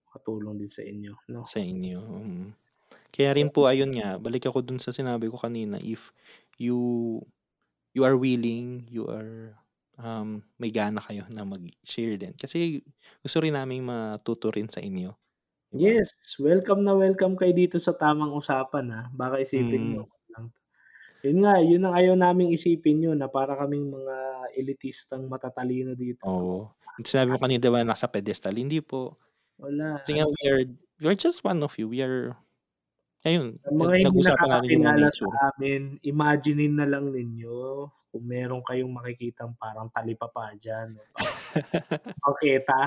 makatulong din sa inyo 'no. Sa inyo, mm. Kaya rin po ayun nga, balik ako dun sa sinabi ko kanina, if you you are willing, you are, um, may gana kayo na mag-share din. Kasi gusto rin naming matuto rin sa inyo, 'di ba? Yes, welcome na welcome kayo dito sa tamang usapan, ah. Baka isipin Mm. 'to. Yun nga, yun ang ayaw naming isipin yun na para kaming mga elitistang matatalino dito. Oo. Sinabi mo kanina ba nasa pedestal, hindi po. Wala. Kasi nga we are we are just one of you. We are ayun, mga hindi nakakakilala sa amin, imaginin na lang ninyo kung meron kayong makikitang parang talipapa diyan o parang prangketa.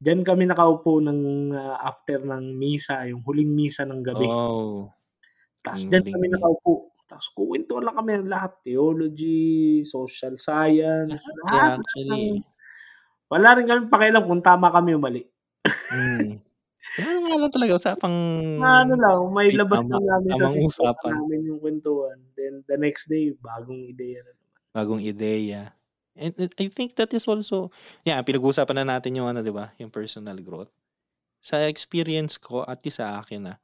Diyan kami nakaupo ng, ah, after ng misa, yung huling misa ng gabi. Oh. Tas Yung diyan kami mi nakaupo, tas kukuwentuhan lang kami ng lahat, theology, social science, Lahat, lahat, lahat ng actually. wala rin kaming pakialam kung tama kami o mali. Mm. Ano nga lang talaga, usapang Na ano lang, may tama lang namin sa usapan. namin yung kwentuhan, then the next day bagong ideya na naman. Bagong ideya. And and I think that is also yeah, pinag-uusapan na natin yung ano 'di ba, yung personal growth. Sa experience ko at sa akin, ah,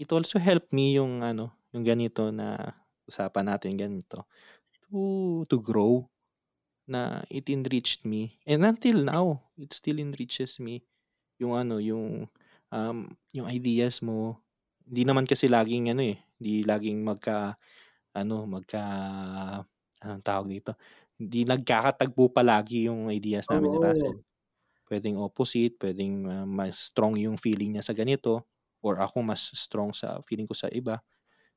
it also helped me yung ano, yung ganito na usapan natin ganito, to to grow, na it enriched me. And until now, it still enriches me. Yung ano, yung, um, yung ideas mo. Hindi naman kasi laging ano, eh, hindi laging magka ano, magka anong tawag dito, hindi nagkakatagpo palagi yung ideas namin ni Oo. Russell. Puwedeng opposite, puwedeng, ah, mas strong yung feeling niya sa ganito or ako mas strong sa feeling ko sa iba.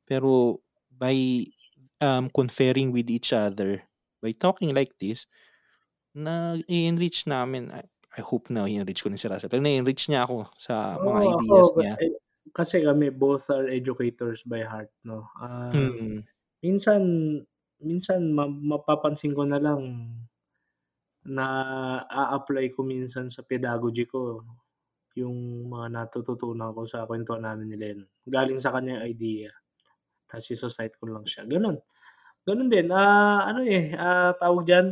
Pero by, um, conferring with each other, by talking like this, na-e-enrich namin I hope na-e-enrich ko rin si Russell, pero na-e-enrich niya ako sa mga Oo, ideas ako niya. eh, kasi kami both are educators by heart 'no. Ah, Mm. minsan minsan ma mapapansin ko na lang na a-apply ko minsan sa pedagogy ko. yung mga natututunan ko sa kuwentuhan namin ni Lennon. Galing sa kanya yung idea, ta's iso-cite ko lang siya, gano'n. Gano'n din, ah, ano, eh, ah, tawag diyan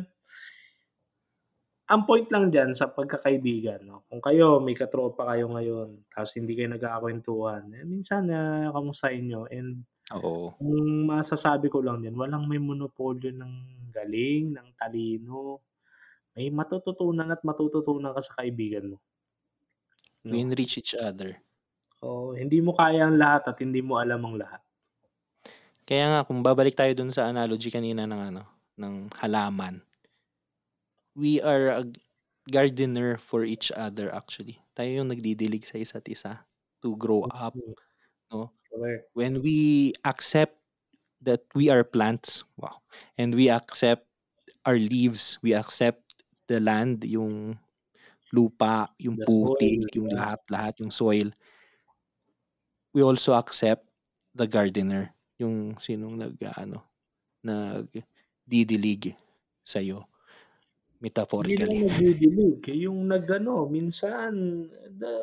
ang point lang diyan sa pagkakaibigan 'no, kung kayo may katropa kayo ngayon tapos hindi kayo nagkakakuwentuhan, eh, minsan, ah, kamustahin niyo and Oo. ang masasabi ko lang diyan, walang may monopolyo ng galing, ng talino. May matututunan at matututunan ka sa kaibigan mo. We 'No? enrich each other. Oo, hindi mo kaya ang lahat at hindi mo alam ang lahat. Kaya nga kung babalik tayo dun sa analogy kanina ng ano, ng halaman. We are a gardener for each other actually. Tayo yung nagdidilig sa isa't isa to grow up. 'no? Correct. When we accept that we are plants, wow, and we accept our leaves, we accept the land, yung lupa, yung The putik, soil, yung yeah. lahat-lahat, yung soil. We also accept the gardener, yung sinong nag-aano, nagdidilig sa'yo, Hindi metaphorically. lang nagdidilig, yung nag-ano, minsan the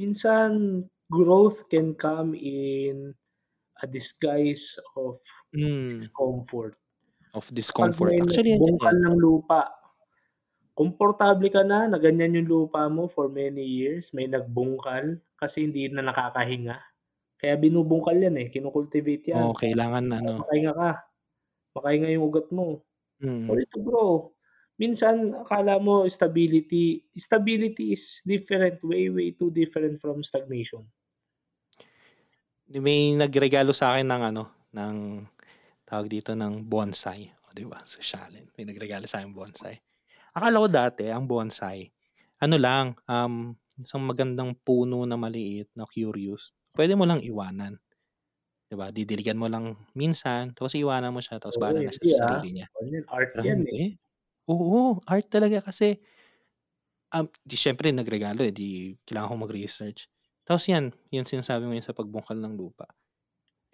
minsan growth can come in a disguise of Hmm. discomfort. Of discomfort. may Actually, yan. ng lupa, komportable ka na na ganyan yung lupa mo for many years, may nagbungkal kasi hindi na nakakahinga. Kaya binubungkal yan, eh, kino-cultivate yan Oo, kailangan para ano makahinga ka, makahinga yung ugat mo, for Mm. it to grow. Minsan akala mo stability stability is different, way, way too different from stagnation. May nagregalo sa'kin ng ano, ng tawag dito, ng bonsai, oh, 'di ba, sosyalin. May nagregalo sa'king bonsai. Akala ko dati ang bonsai, ano lang, um, isang magandang puno na maliit na curious, puwede mo lang iwanan. 'Di ba, didiligan mo lang minsan tapos iiwanan mo siya tapos Oo, bahala na siya hindi, sa ah. sarili niya. Ano art Pero yan, eh. Oo, art talaga kasi um, 'di siyempre nagregalo, eh, 'di kailangan kong mag-research. Tapos yan, yung sinasabi mo yun sa pagbungkal ng lupa.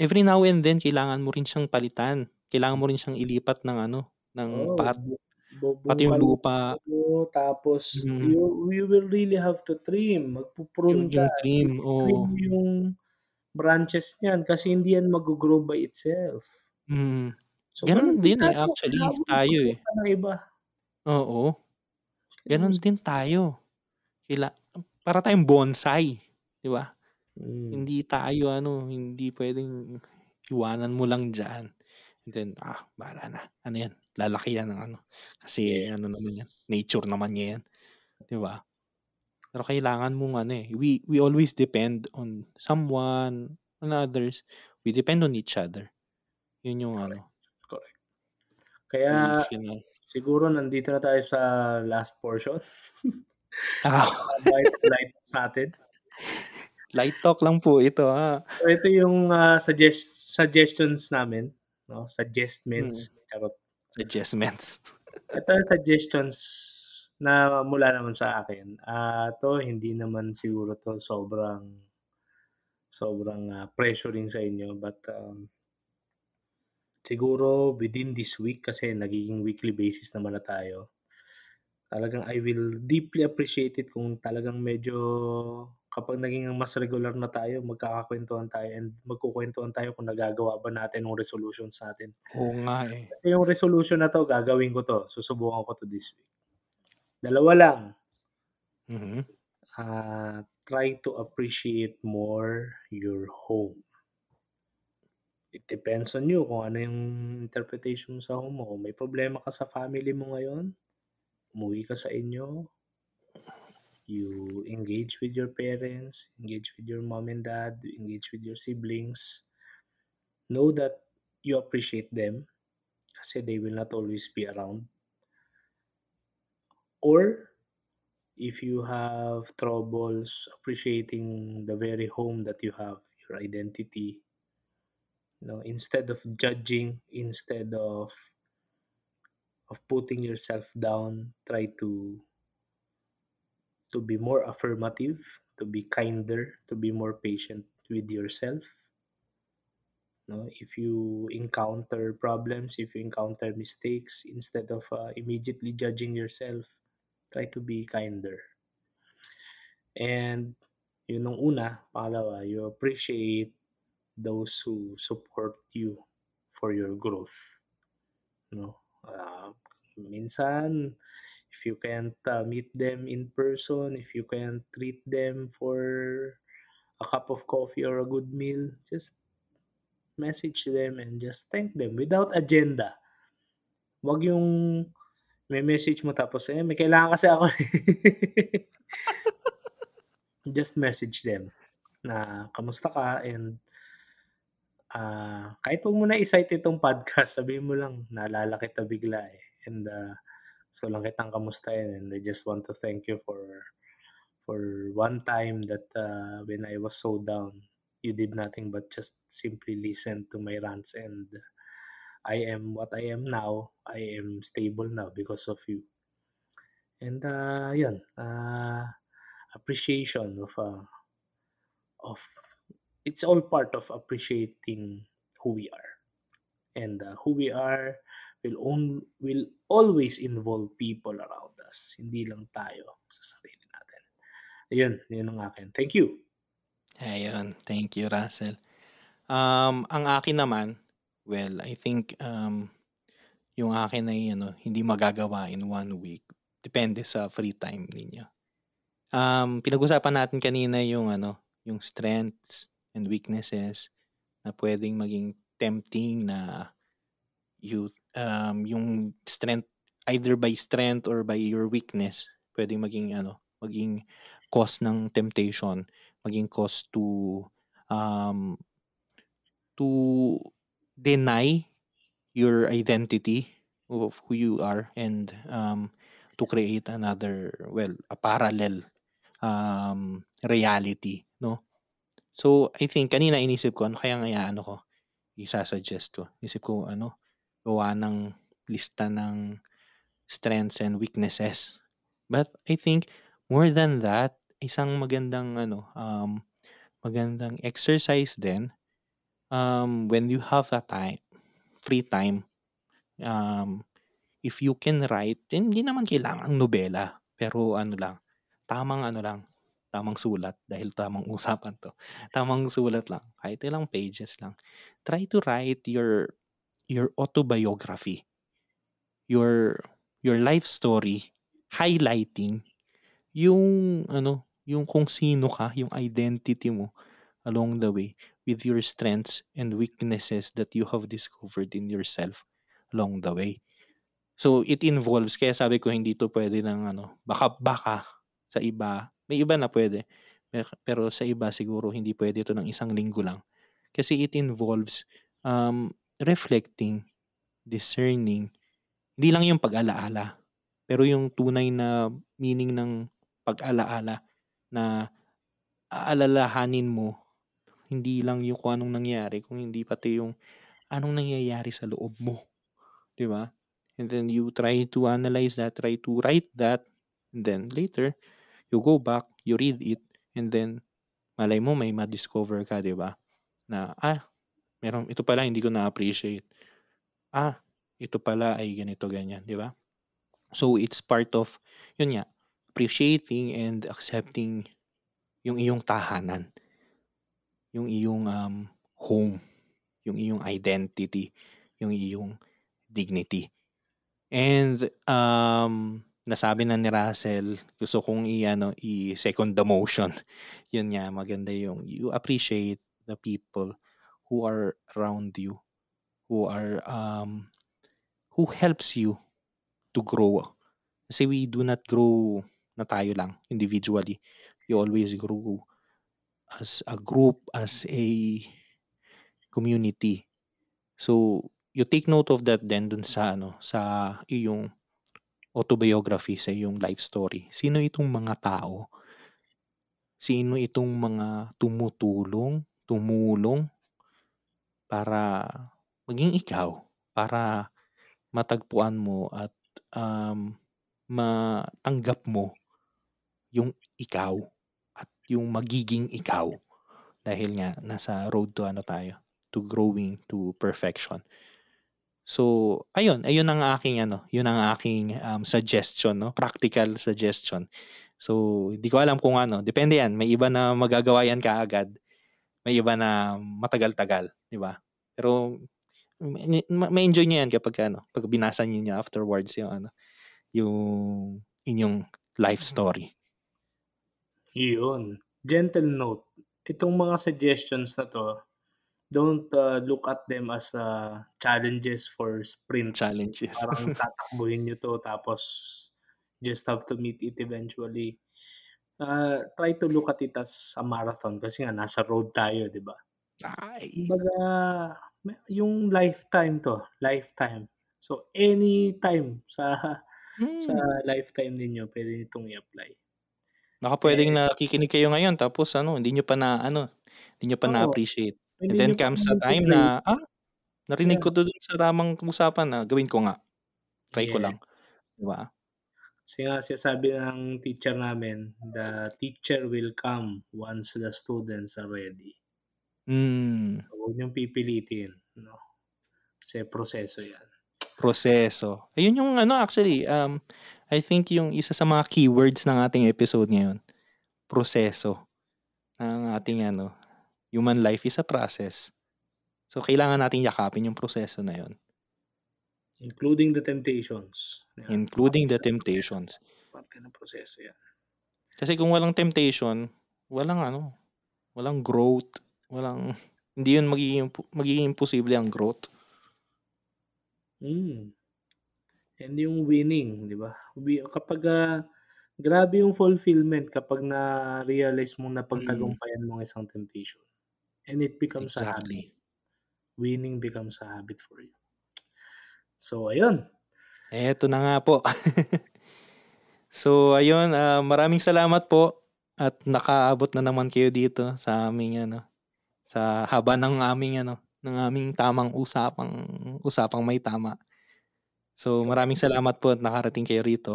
Every now and then kailangan mo rin siyang palitan, kailangan mo rin siyang ilipat ng ano, ng pot. bu Pati yung lupa mo tapos Mm. you you will really have to trim, Yun magpu-prune ka, yung trim, oo. mo yung branches niyan kasi hindi yan maggo-grow by itself. Mm. So, ganun din eh, actually, tayo, eh. iba. Oo. Gano'n din tayo. Kaila para tayong bonsai, 'di ba? Hmm. Hindi tayo ano, hindi puwedeng iwanan mo lang diyan and then, ah, bahala na, ano yan, lalaki yan ng ano, kasi ano naman yan, nature naman niya yan, 'di ba? Pero kailangan mong ano, eh, we we always depend on someone, on others. We depend on each other. Yun yung ano, Kaya siguro nandito na tayo sa last portion. Ah. At light sa'tin. Light talk lang po ito, ah. So, ito yung, ah, suggest suggestions namin, 'no, suggestments, charot. Adjustments. Ito yung suggestions na mula naman sa akin. Ah, 'to hindi naman siguro 'to sobrang sobrang, ah, pressuring sa inyo but, um siguro within this week kasi nagiging weekly basis naman na tayo. Talagang I will deeply appreciate it kung talagang medyo kapag naging mas regular na tayo, magkakakuwentuhan tayo and magkukuwentuhan tayo kung nagagawa ba natin yung resolutions natin. Oo nga, eh. Kasi yung resolution na 'to gagawin ko 'to, susubukan ko 'to this week. Dalawa lang. Mhm. Ah, try to appreciate more your home. It depends on you kung ano yung interpretation mo sa home mo. Kung may problema ka sa family mo ngayon, umuwi ka sa inyo, you engage with your parents, engage with your mom and dad, engage with your siblings. Know that you appreciate them kasi they will not always be around. Or if you have troubles appreciating the very home that you have, your identity, you know, instead of judging, instead of of putting yourself down, try to to be more affirmative, to be kinder, to be more patient with yourself. No, if you encounter problems, if you encounter mistakes, instead of, uh, immediately judging yourself, try to be kinder. And yun ang una. Pangalawa, you appreciate those who support you for your growth. No? Uh, minsan, if you can't uh, meet them in person, if you can treat them for a cup of coffee or a good meal, just message them and just thank them without agenda. Wag yung may message mo tapos, eh, may kailangan kasi ako. just message them na kamusta ka and uh, kahit huwag mo na i-cite itong podcast, sabihin mo lang, naalala kita bigla eh. And uh, gusto lang kitang kamustahin and I just want to thank you for for one time that uh, when I was so down, you did nothing but just simply listen to my rants and I am what I am now. I am stable now because of you. And uh, yun, uh, appreciation of uh, of it's all part of appreciating who we are. And uh, who we are will on, will always involve people around us. Hindi lang tayo sa sarili natin. Ayun, yun ang akin. Thank you. Ayun, thank you Russell. Um, ang akin naman, well, I think um, yung akin ay ano, hindi magagawa in one week. Depende sa free time ninyo. Um, pinag-usapan natin kanina yung ano, yung strengths and weaknesses na pwedeng maging tempting na you um, yung strength either by strength or by your weakness pwedeng maging ano maging cause ng temptation maging cause to um to deny your identity of who you are and um to create another well a parallel um reality so i think kanina inisip ko ano kaya nga ano ko isa-suggest ko isip ko ano gawa ng lista ng strengths and weaknesses. But I think more than that, isang magandang ano, um, magandang exercise din um, when you have a time, free time, um, if you can write, hindi naman kailangan nobela, pero ano lang, tamang ano lang, tamang sulat dahil tamang usapan to. Tamang sulat lang, kahit ilang pages lang. Try to write your your autobiography, your your life story, highlighting yung ano, yung kung sino ka, yung identity mo along the way with your strengths and weaknesses that you have discovered in yourself along the way. So it involves kaya sabi ko hindi to pwede ng ano, baka baka sa iba, may iba na pwede. Pero sa iba siguro hindi pwede ito ng isang linggo lang. Kasi it involves um, reflecting, discerning, hindi lang yung pag-alaala, pero yung tunay na meaning ng pag-alaala na aalalahanin mo, hindi lang yung kung anong nangyari, kung hindi pati yung anong nangyayari sa loob mo. Di ba? And then you try to analyze that, try to write that, and then later, you go back, you read it, and then malay mo may ma-discover ka, di ba? Na, ah, meron, ito pala hindi ko na-appreciate. Ah, ito pala ay ganito, ganyan, di ba? So, it's part of, yun nga, appreciating and accepting yung iyong tahanan. Yung iyong um, home. Yung iyong identity. Yung iyong dignity. And um, nasabi na ni Russell, gusto kong i-ano, i-second the motion. Yun nga, maganda yung you appreciate the people who are around you who are um who helps you to grow. Kasi we do not grow na tayo lang individually. We always grow as a group as a community. So you take note of that then dun sa ano sa iyong autobiography sa iyong life story sino itong mga tao sino itong mga tumutulong tumulong para maging ikaw, para matagpuan mo at um, matanggap mo yung ikaw at yung magiging ikaw. Dahil nga, nasa road to ano tayo, to growing to perfection. So, ayun, ayun ang aking ano, yun ang aking um, suggestion, no? Practical suggestion So, hindi ko alam kung ano, depende yan. May iba na magagawa yan kaagad. May iba na matagal-tagal, 'di ba? Pero ma ma-enjoy niyo yan kapag ano, 'pag binasa niyo afterwards yung ano, yung inyong life story. Iyon. Gentle note, itong mga suggestions na 'to, don't, uh, look at them as, uh, challenges for sprint. Challenges. Parang tatakbuhin niyo 'to tapos just have to meet it eventually. Uh, try to look at it as a marathon kasi nga nasa road tayo, 'di ba? Ay. Me yung lifetime 'to, lifetime. So, anytime sa sa Hmm. lifetime ninyo puwede niyo 'tong i-apply. Baka puwedeng Eh nakikinig kayo ngayon tapos ano, hindi niyo pa na ano, hindi niyo pa Oo. na-appreciate. And then comes a time na, "Ah, narinig Yeah. ko 'to dun sa tamang usapan, ah, gawin ko nga. Try ko Yes. lang." 'Di ba? Kasi nga sinasabi ng teacher namin, "The teacher will come once the students are ready." Hmm. So, huwag niyong pipilitin 'no, kasi proseso 'yan. Proseso. Ayun yung ano actually, um, I think yung isa sa mga keywords ng ating episode ngayon, proseso. Ng ating ano, human life is a process. So, kailangan nating yakapin yung proseso na yun. Including the temptations. 'Yan. Including the temptations. Parte ng proseso 'yan. Kasi kung walang temptation, walang ano, walang growth, walang hindi yun magiging magiging imposible ang growth. Hmm. And yung winning, 'di ba? Kapag, ah, grabe yung fulfillment kapag na-realize mong Mm. napagtagumpayan mo ang isang temptation. And it becomes a habit. Exactly. Winning becomes a habit for you. So, ayun. Eto na nga po. So, ayun, ah, maraming salamat po at nakaabot na naman kayo dito sa aming ano, sa haba ng aming ano, ng aming tamang usapang usapang may tama. So, maraming salamat po at nakarating kayo rito.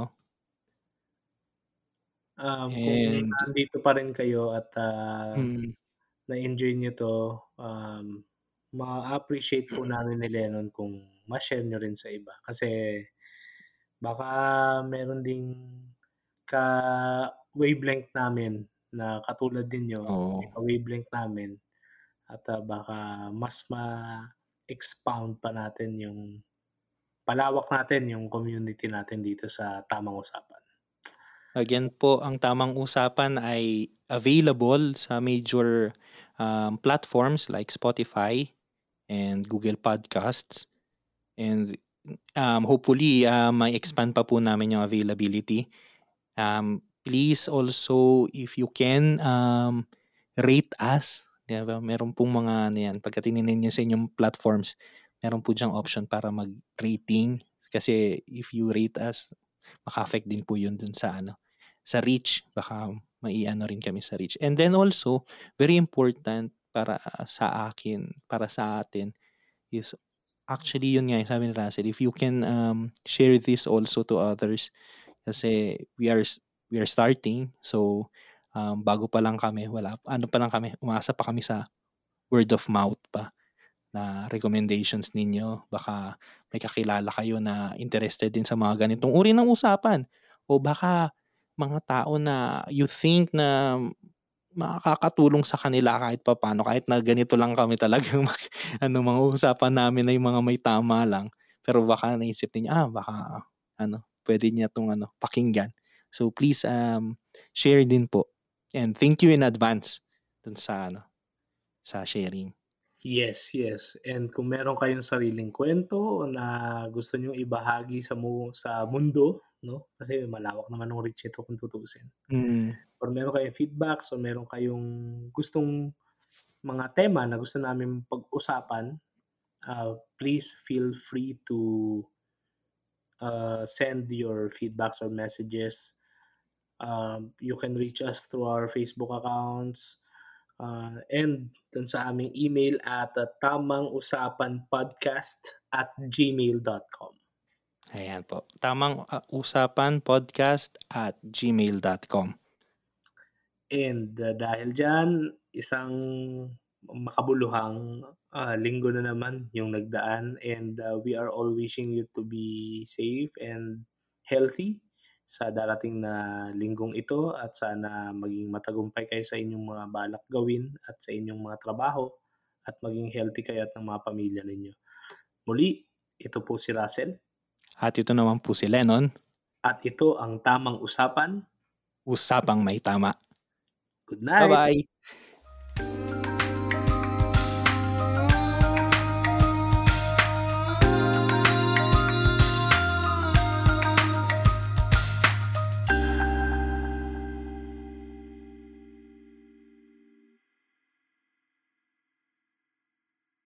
Um, kung And nandito pa rin kayo at, ah, Mm. Na-enjoy niyo 'to, um, maa-appreciate po namin ni Lennon kung ma-share niyo rin sa iba. Kasi baka meron ding ka-wavelength namin na katulad ninyo, Oo. may ka-wavelength namin at, ah, baka mas ma-expound pa natin yung palawak natin yung community natin dito sa Tamang Usapan. Again po, ang Tamang Usapan ay available sa major, um, platforms like Spotify and Google Podcasts. And, um, hopefully, ah, ma-expand pa po namin yung availability. Um, please also if you can, um, rate us, 'di ba? Meron pong mga ano 'yan, pagka tiningnan niyo sa inyong platforms, meron po diyang option para mag-rating. Kasi if you rate us, maka-affect din po yun dun sa ano, sa reach. Baka mai-ano rin kami sa reach. And then also, very important para sa akin, para sa atin is actually yun nga, sabi ni Russell, if you can, um, share this also to others. Kasi we are we are starting. So, um, bago pa lang kami, wala ano pa lang kami, umaasa pa kami sa word of mouth pa na recommendations ninyo. Baka may kakilala kayo na interested din sa mga ganitong uri ng usapan. O baka mga tao na you think na makakatulong sa kanila kahit papaano, kahit na ganito lang kami talagang mag ano, mga usapan namin ay mga may tama lang. Pero baka naisip ninyo, ah, baka ano, puwede niya 'tong ano, pakinggan. So, please, um, share din po. And thank you in advance dun sa ano, sa sharing. Yes, yes. And kung meron kayong sariling kuwento na gusto niyong ibahagi sa mu sa mundo 'no, kasi malawak naman ang reach nito kung tutuusin. Mm. Or meron kayong feedbacks o meron kayong gustong mga tema na gusto naming pag-usapan, ah, please feel free to, uh, send your feedbacks or messages. Um, you can reach us through our Facebook accounts, uh, and dun sa aming email at tamangusapanpodcast@gmail.com. Ayan po, tamang, ah, usapan podcast@gmail.com. And, ah, dahil diyan, isang makabuluhang, ah, linggo na naman yung nagdaan and, ah, we are all wishing you to be safe and healthy. sa darating na linggong ito at sana maging matagumpay kayo sa inyong mga balak gawin at sa inyong mga trabaho at maging healthy kayo at ng mga pamilya ninyo. Muli, ito po si Russell. At ito naman po si Lennon. At ito ang Tamang Usapan. Usapang may tama. Good night. Bye-bye.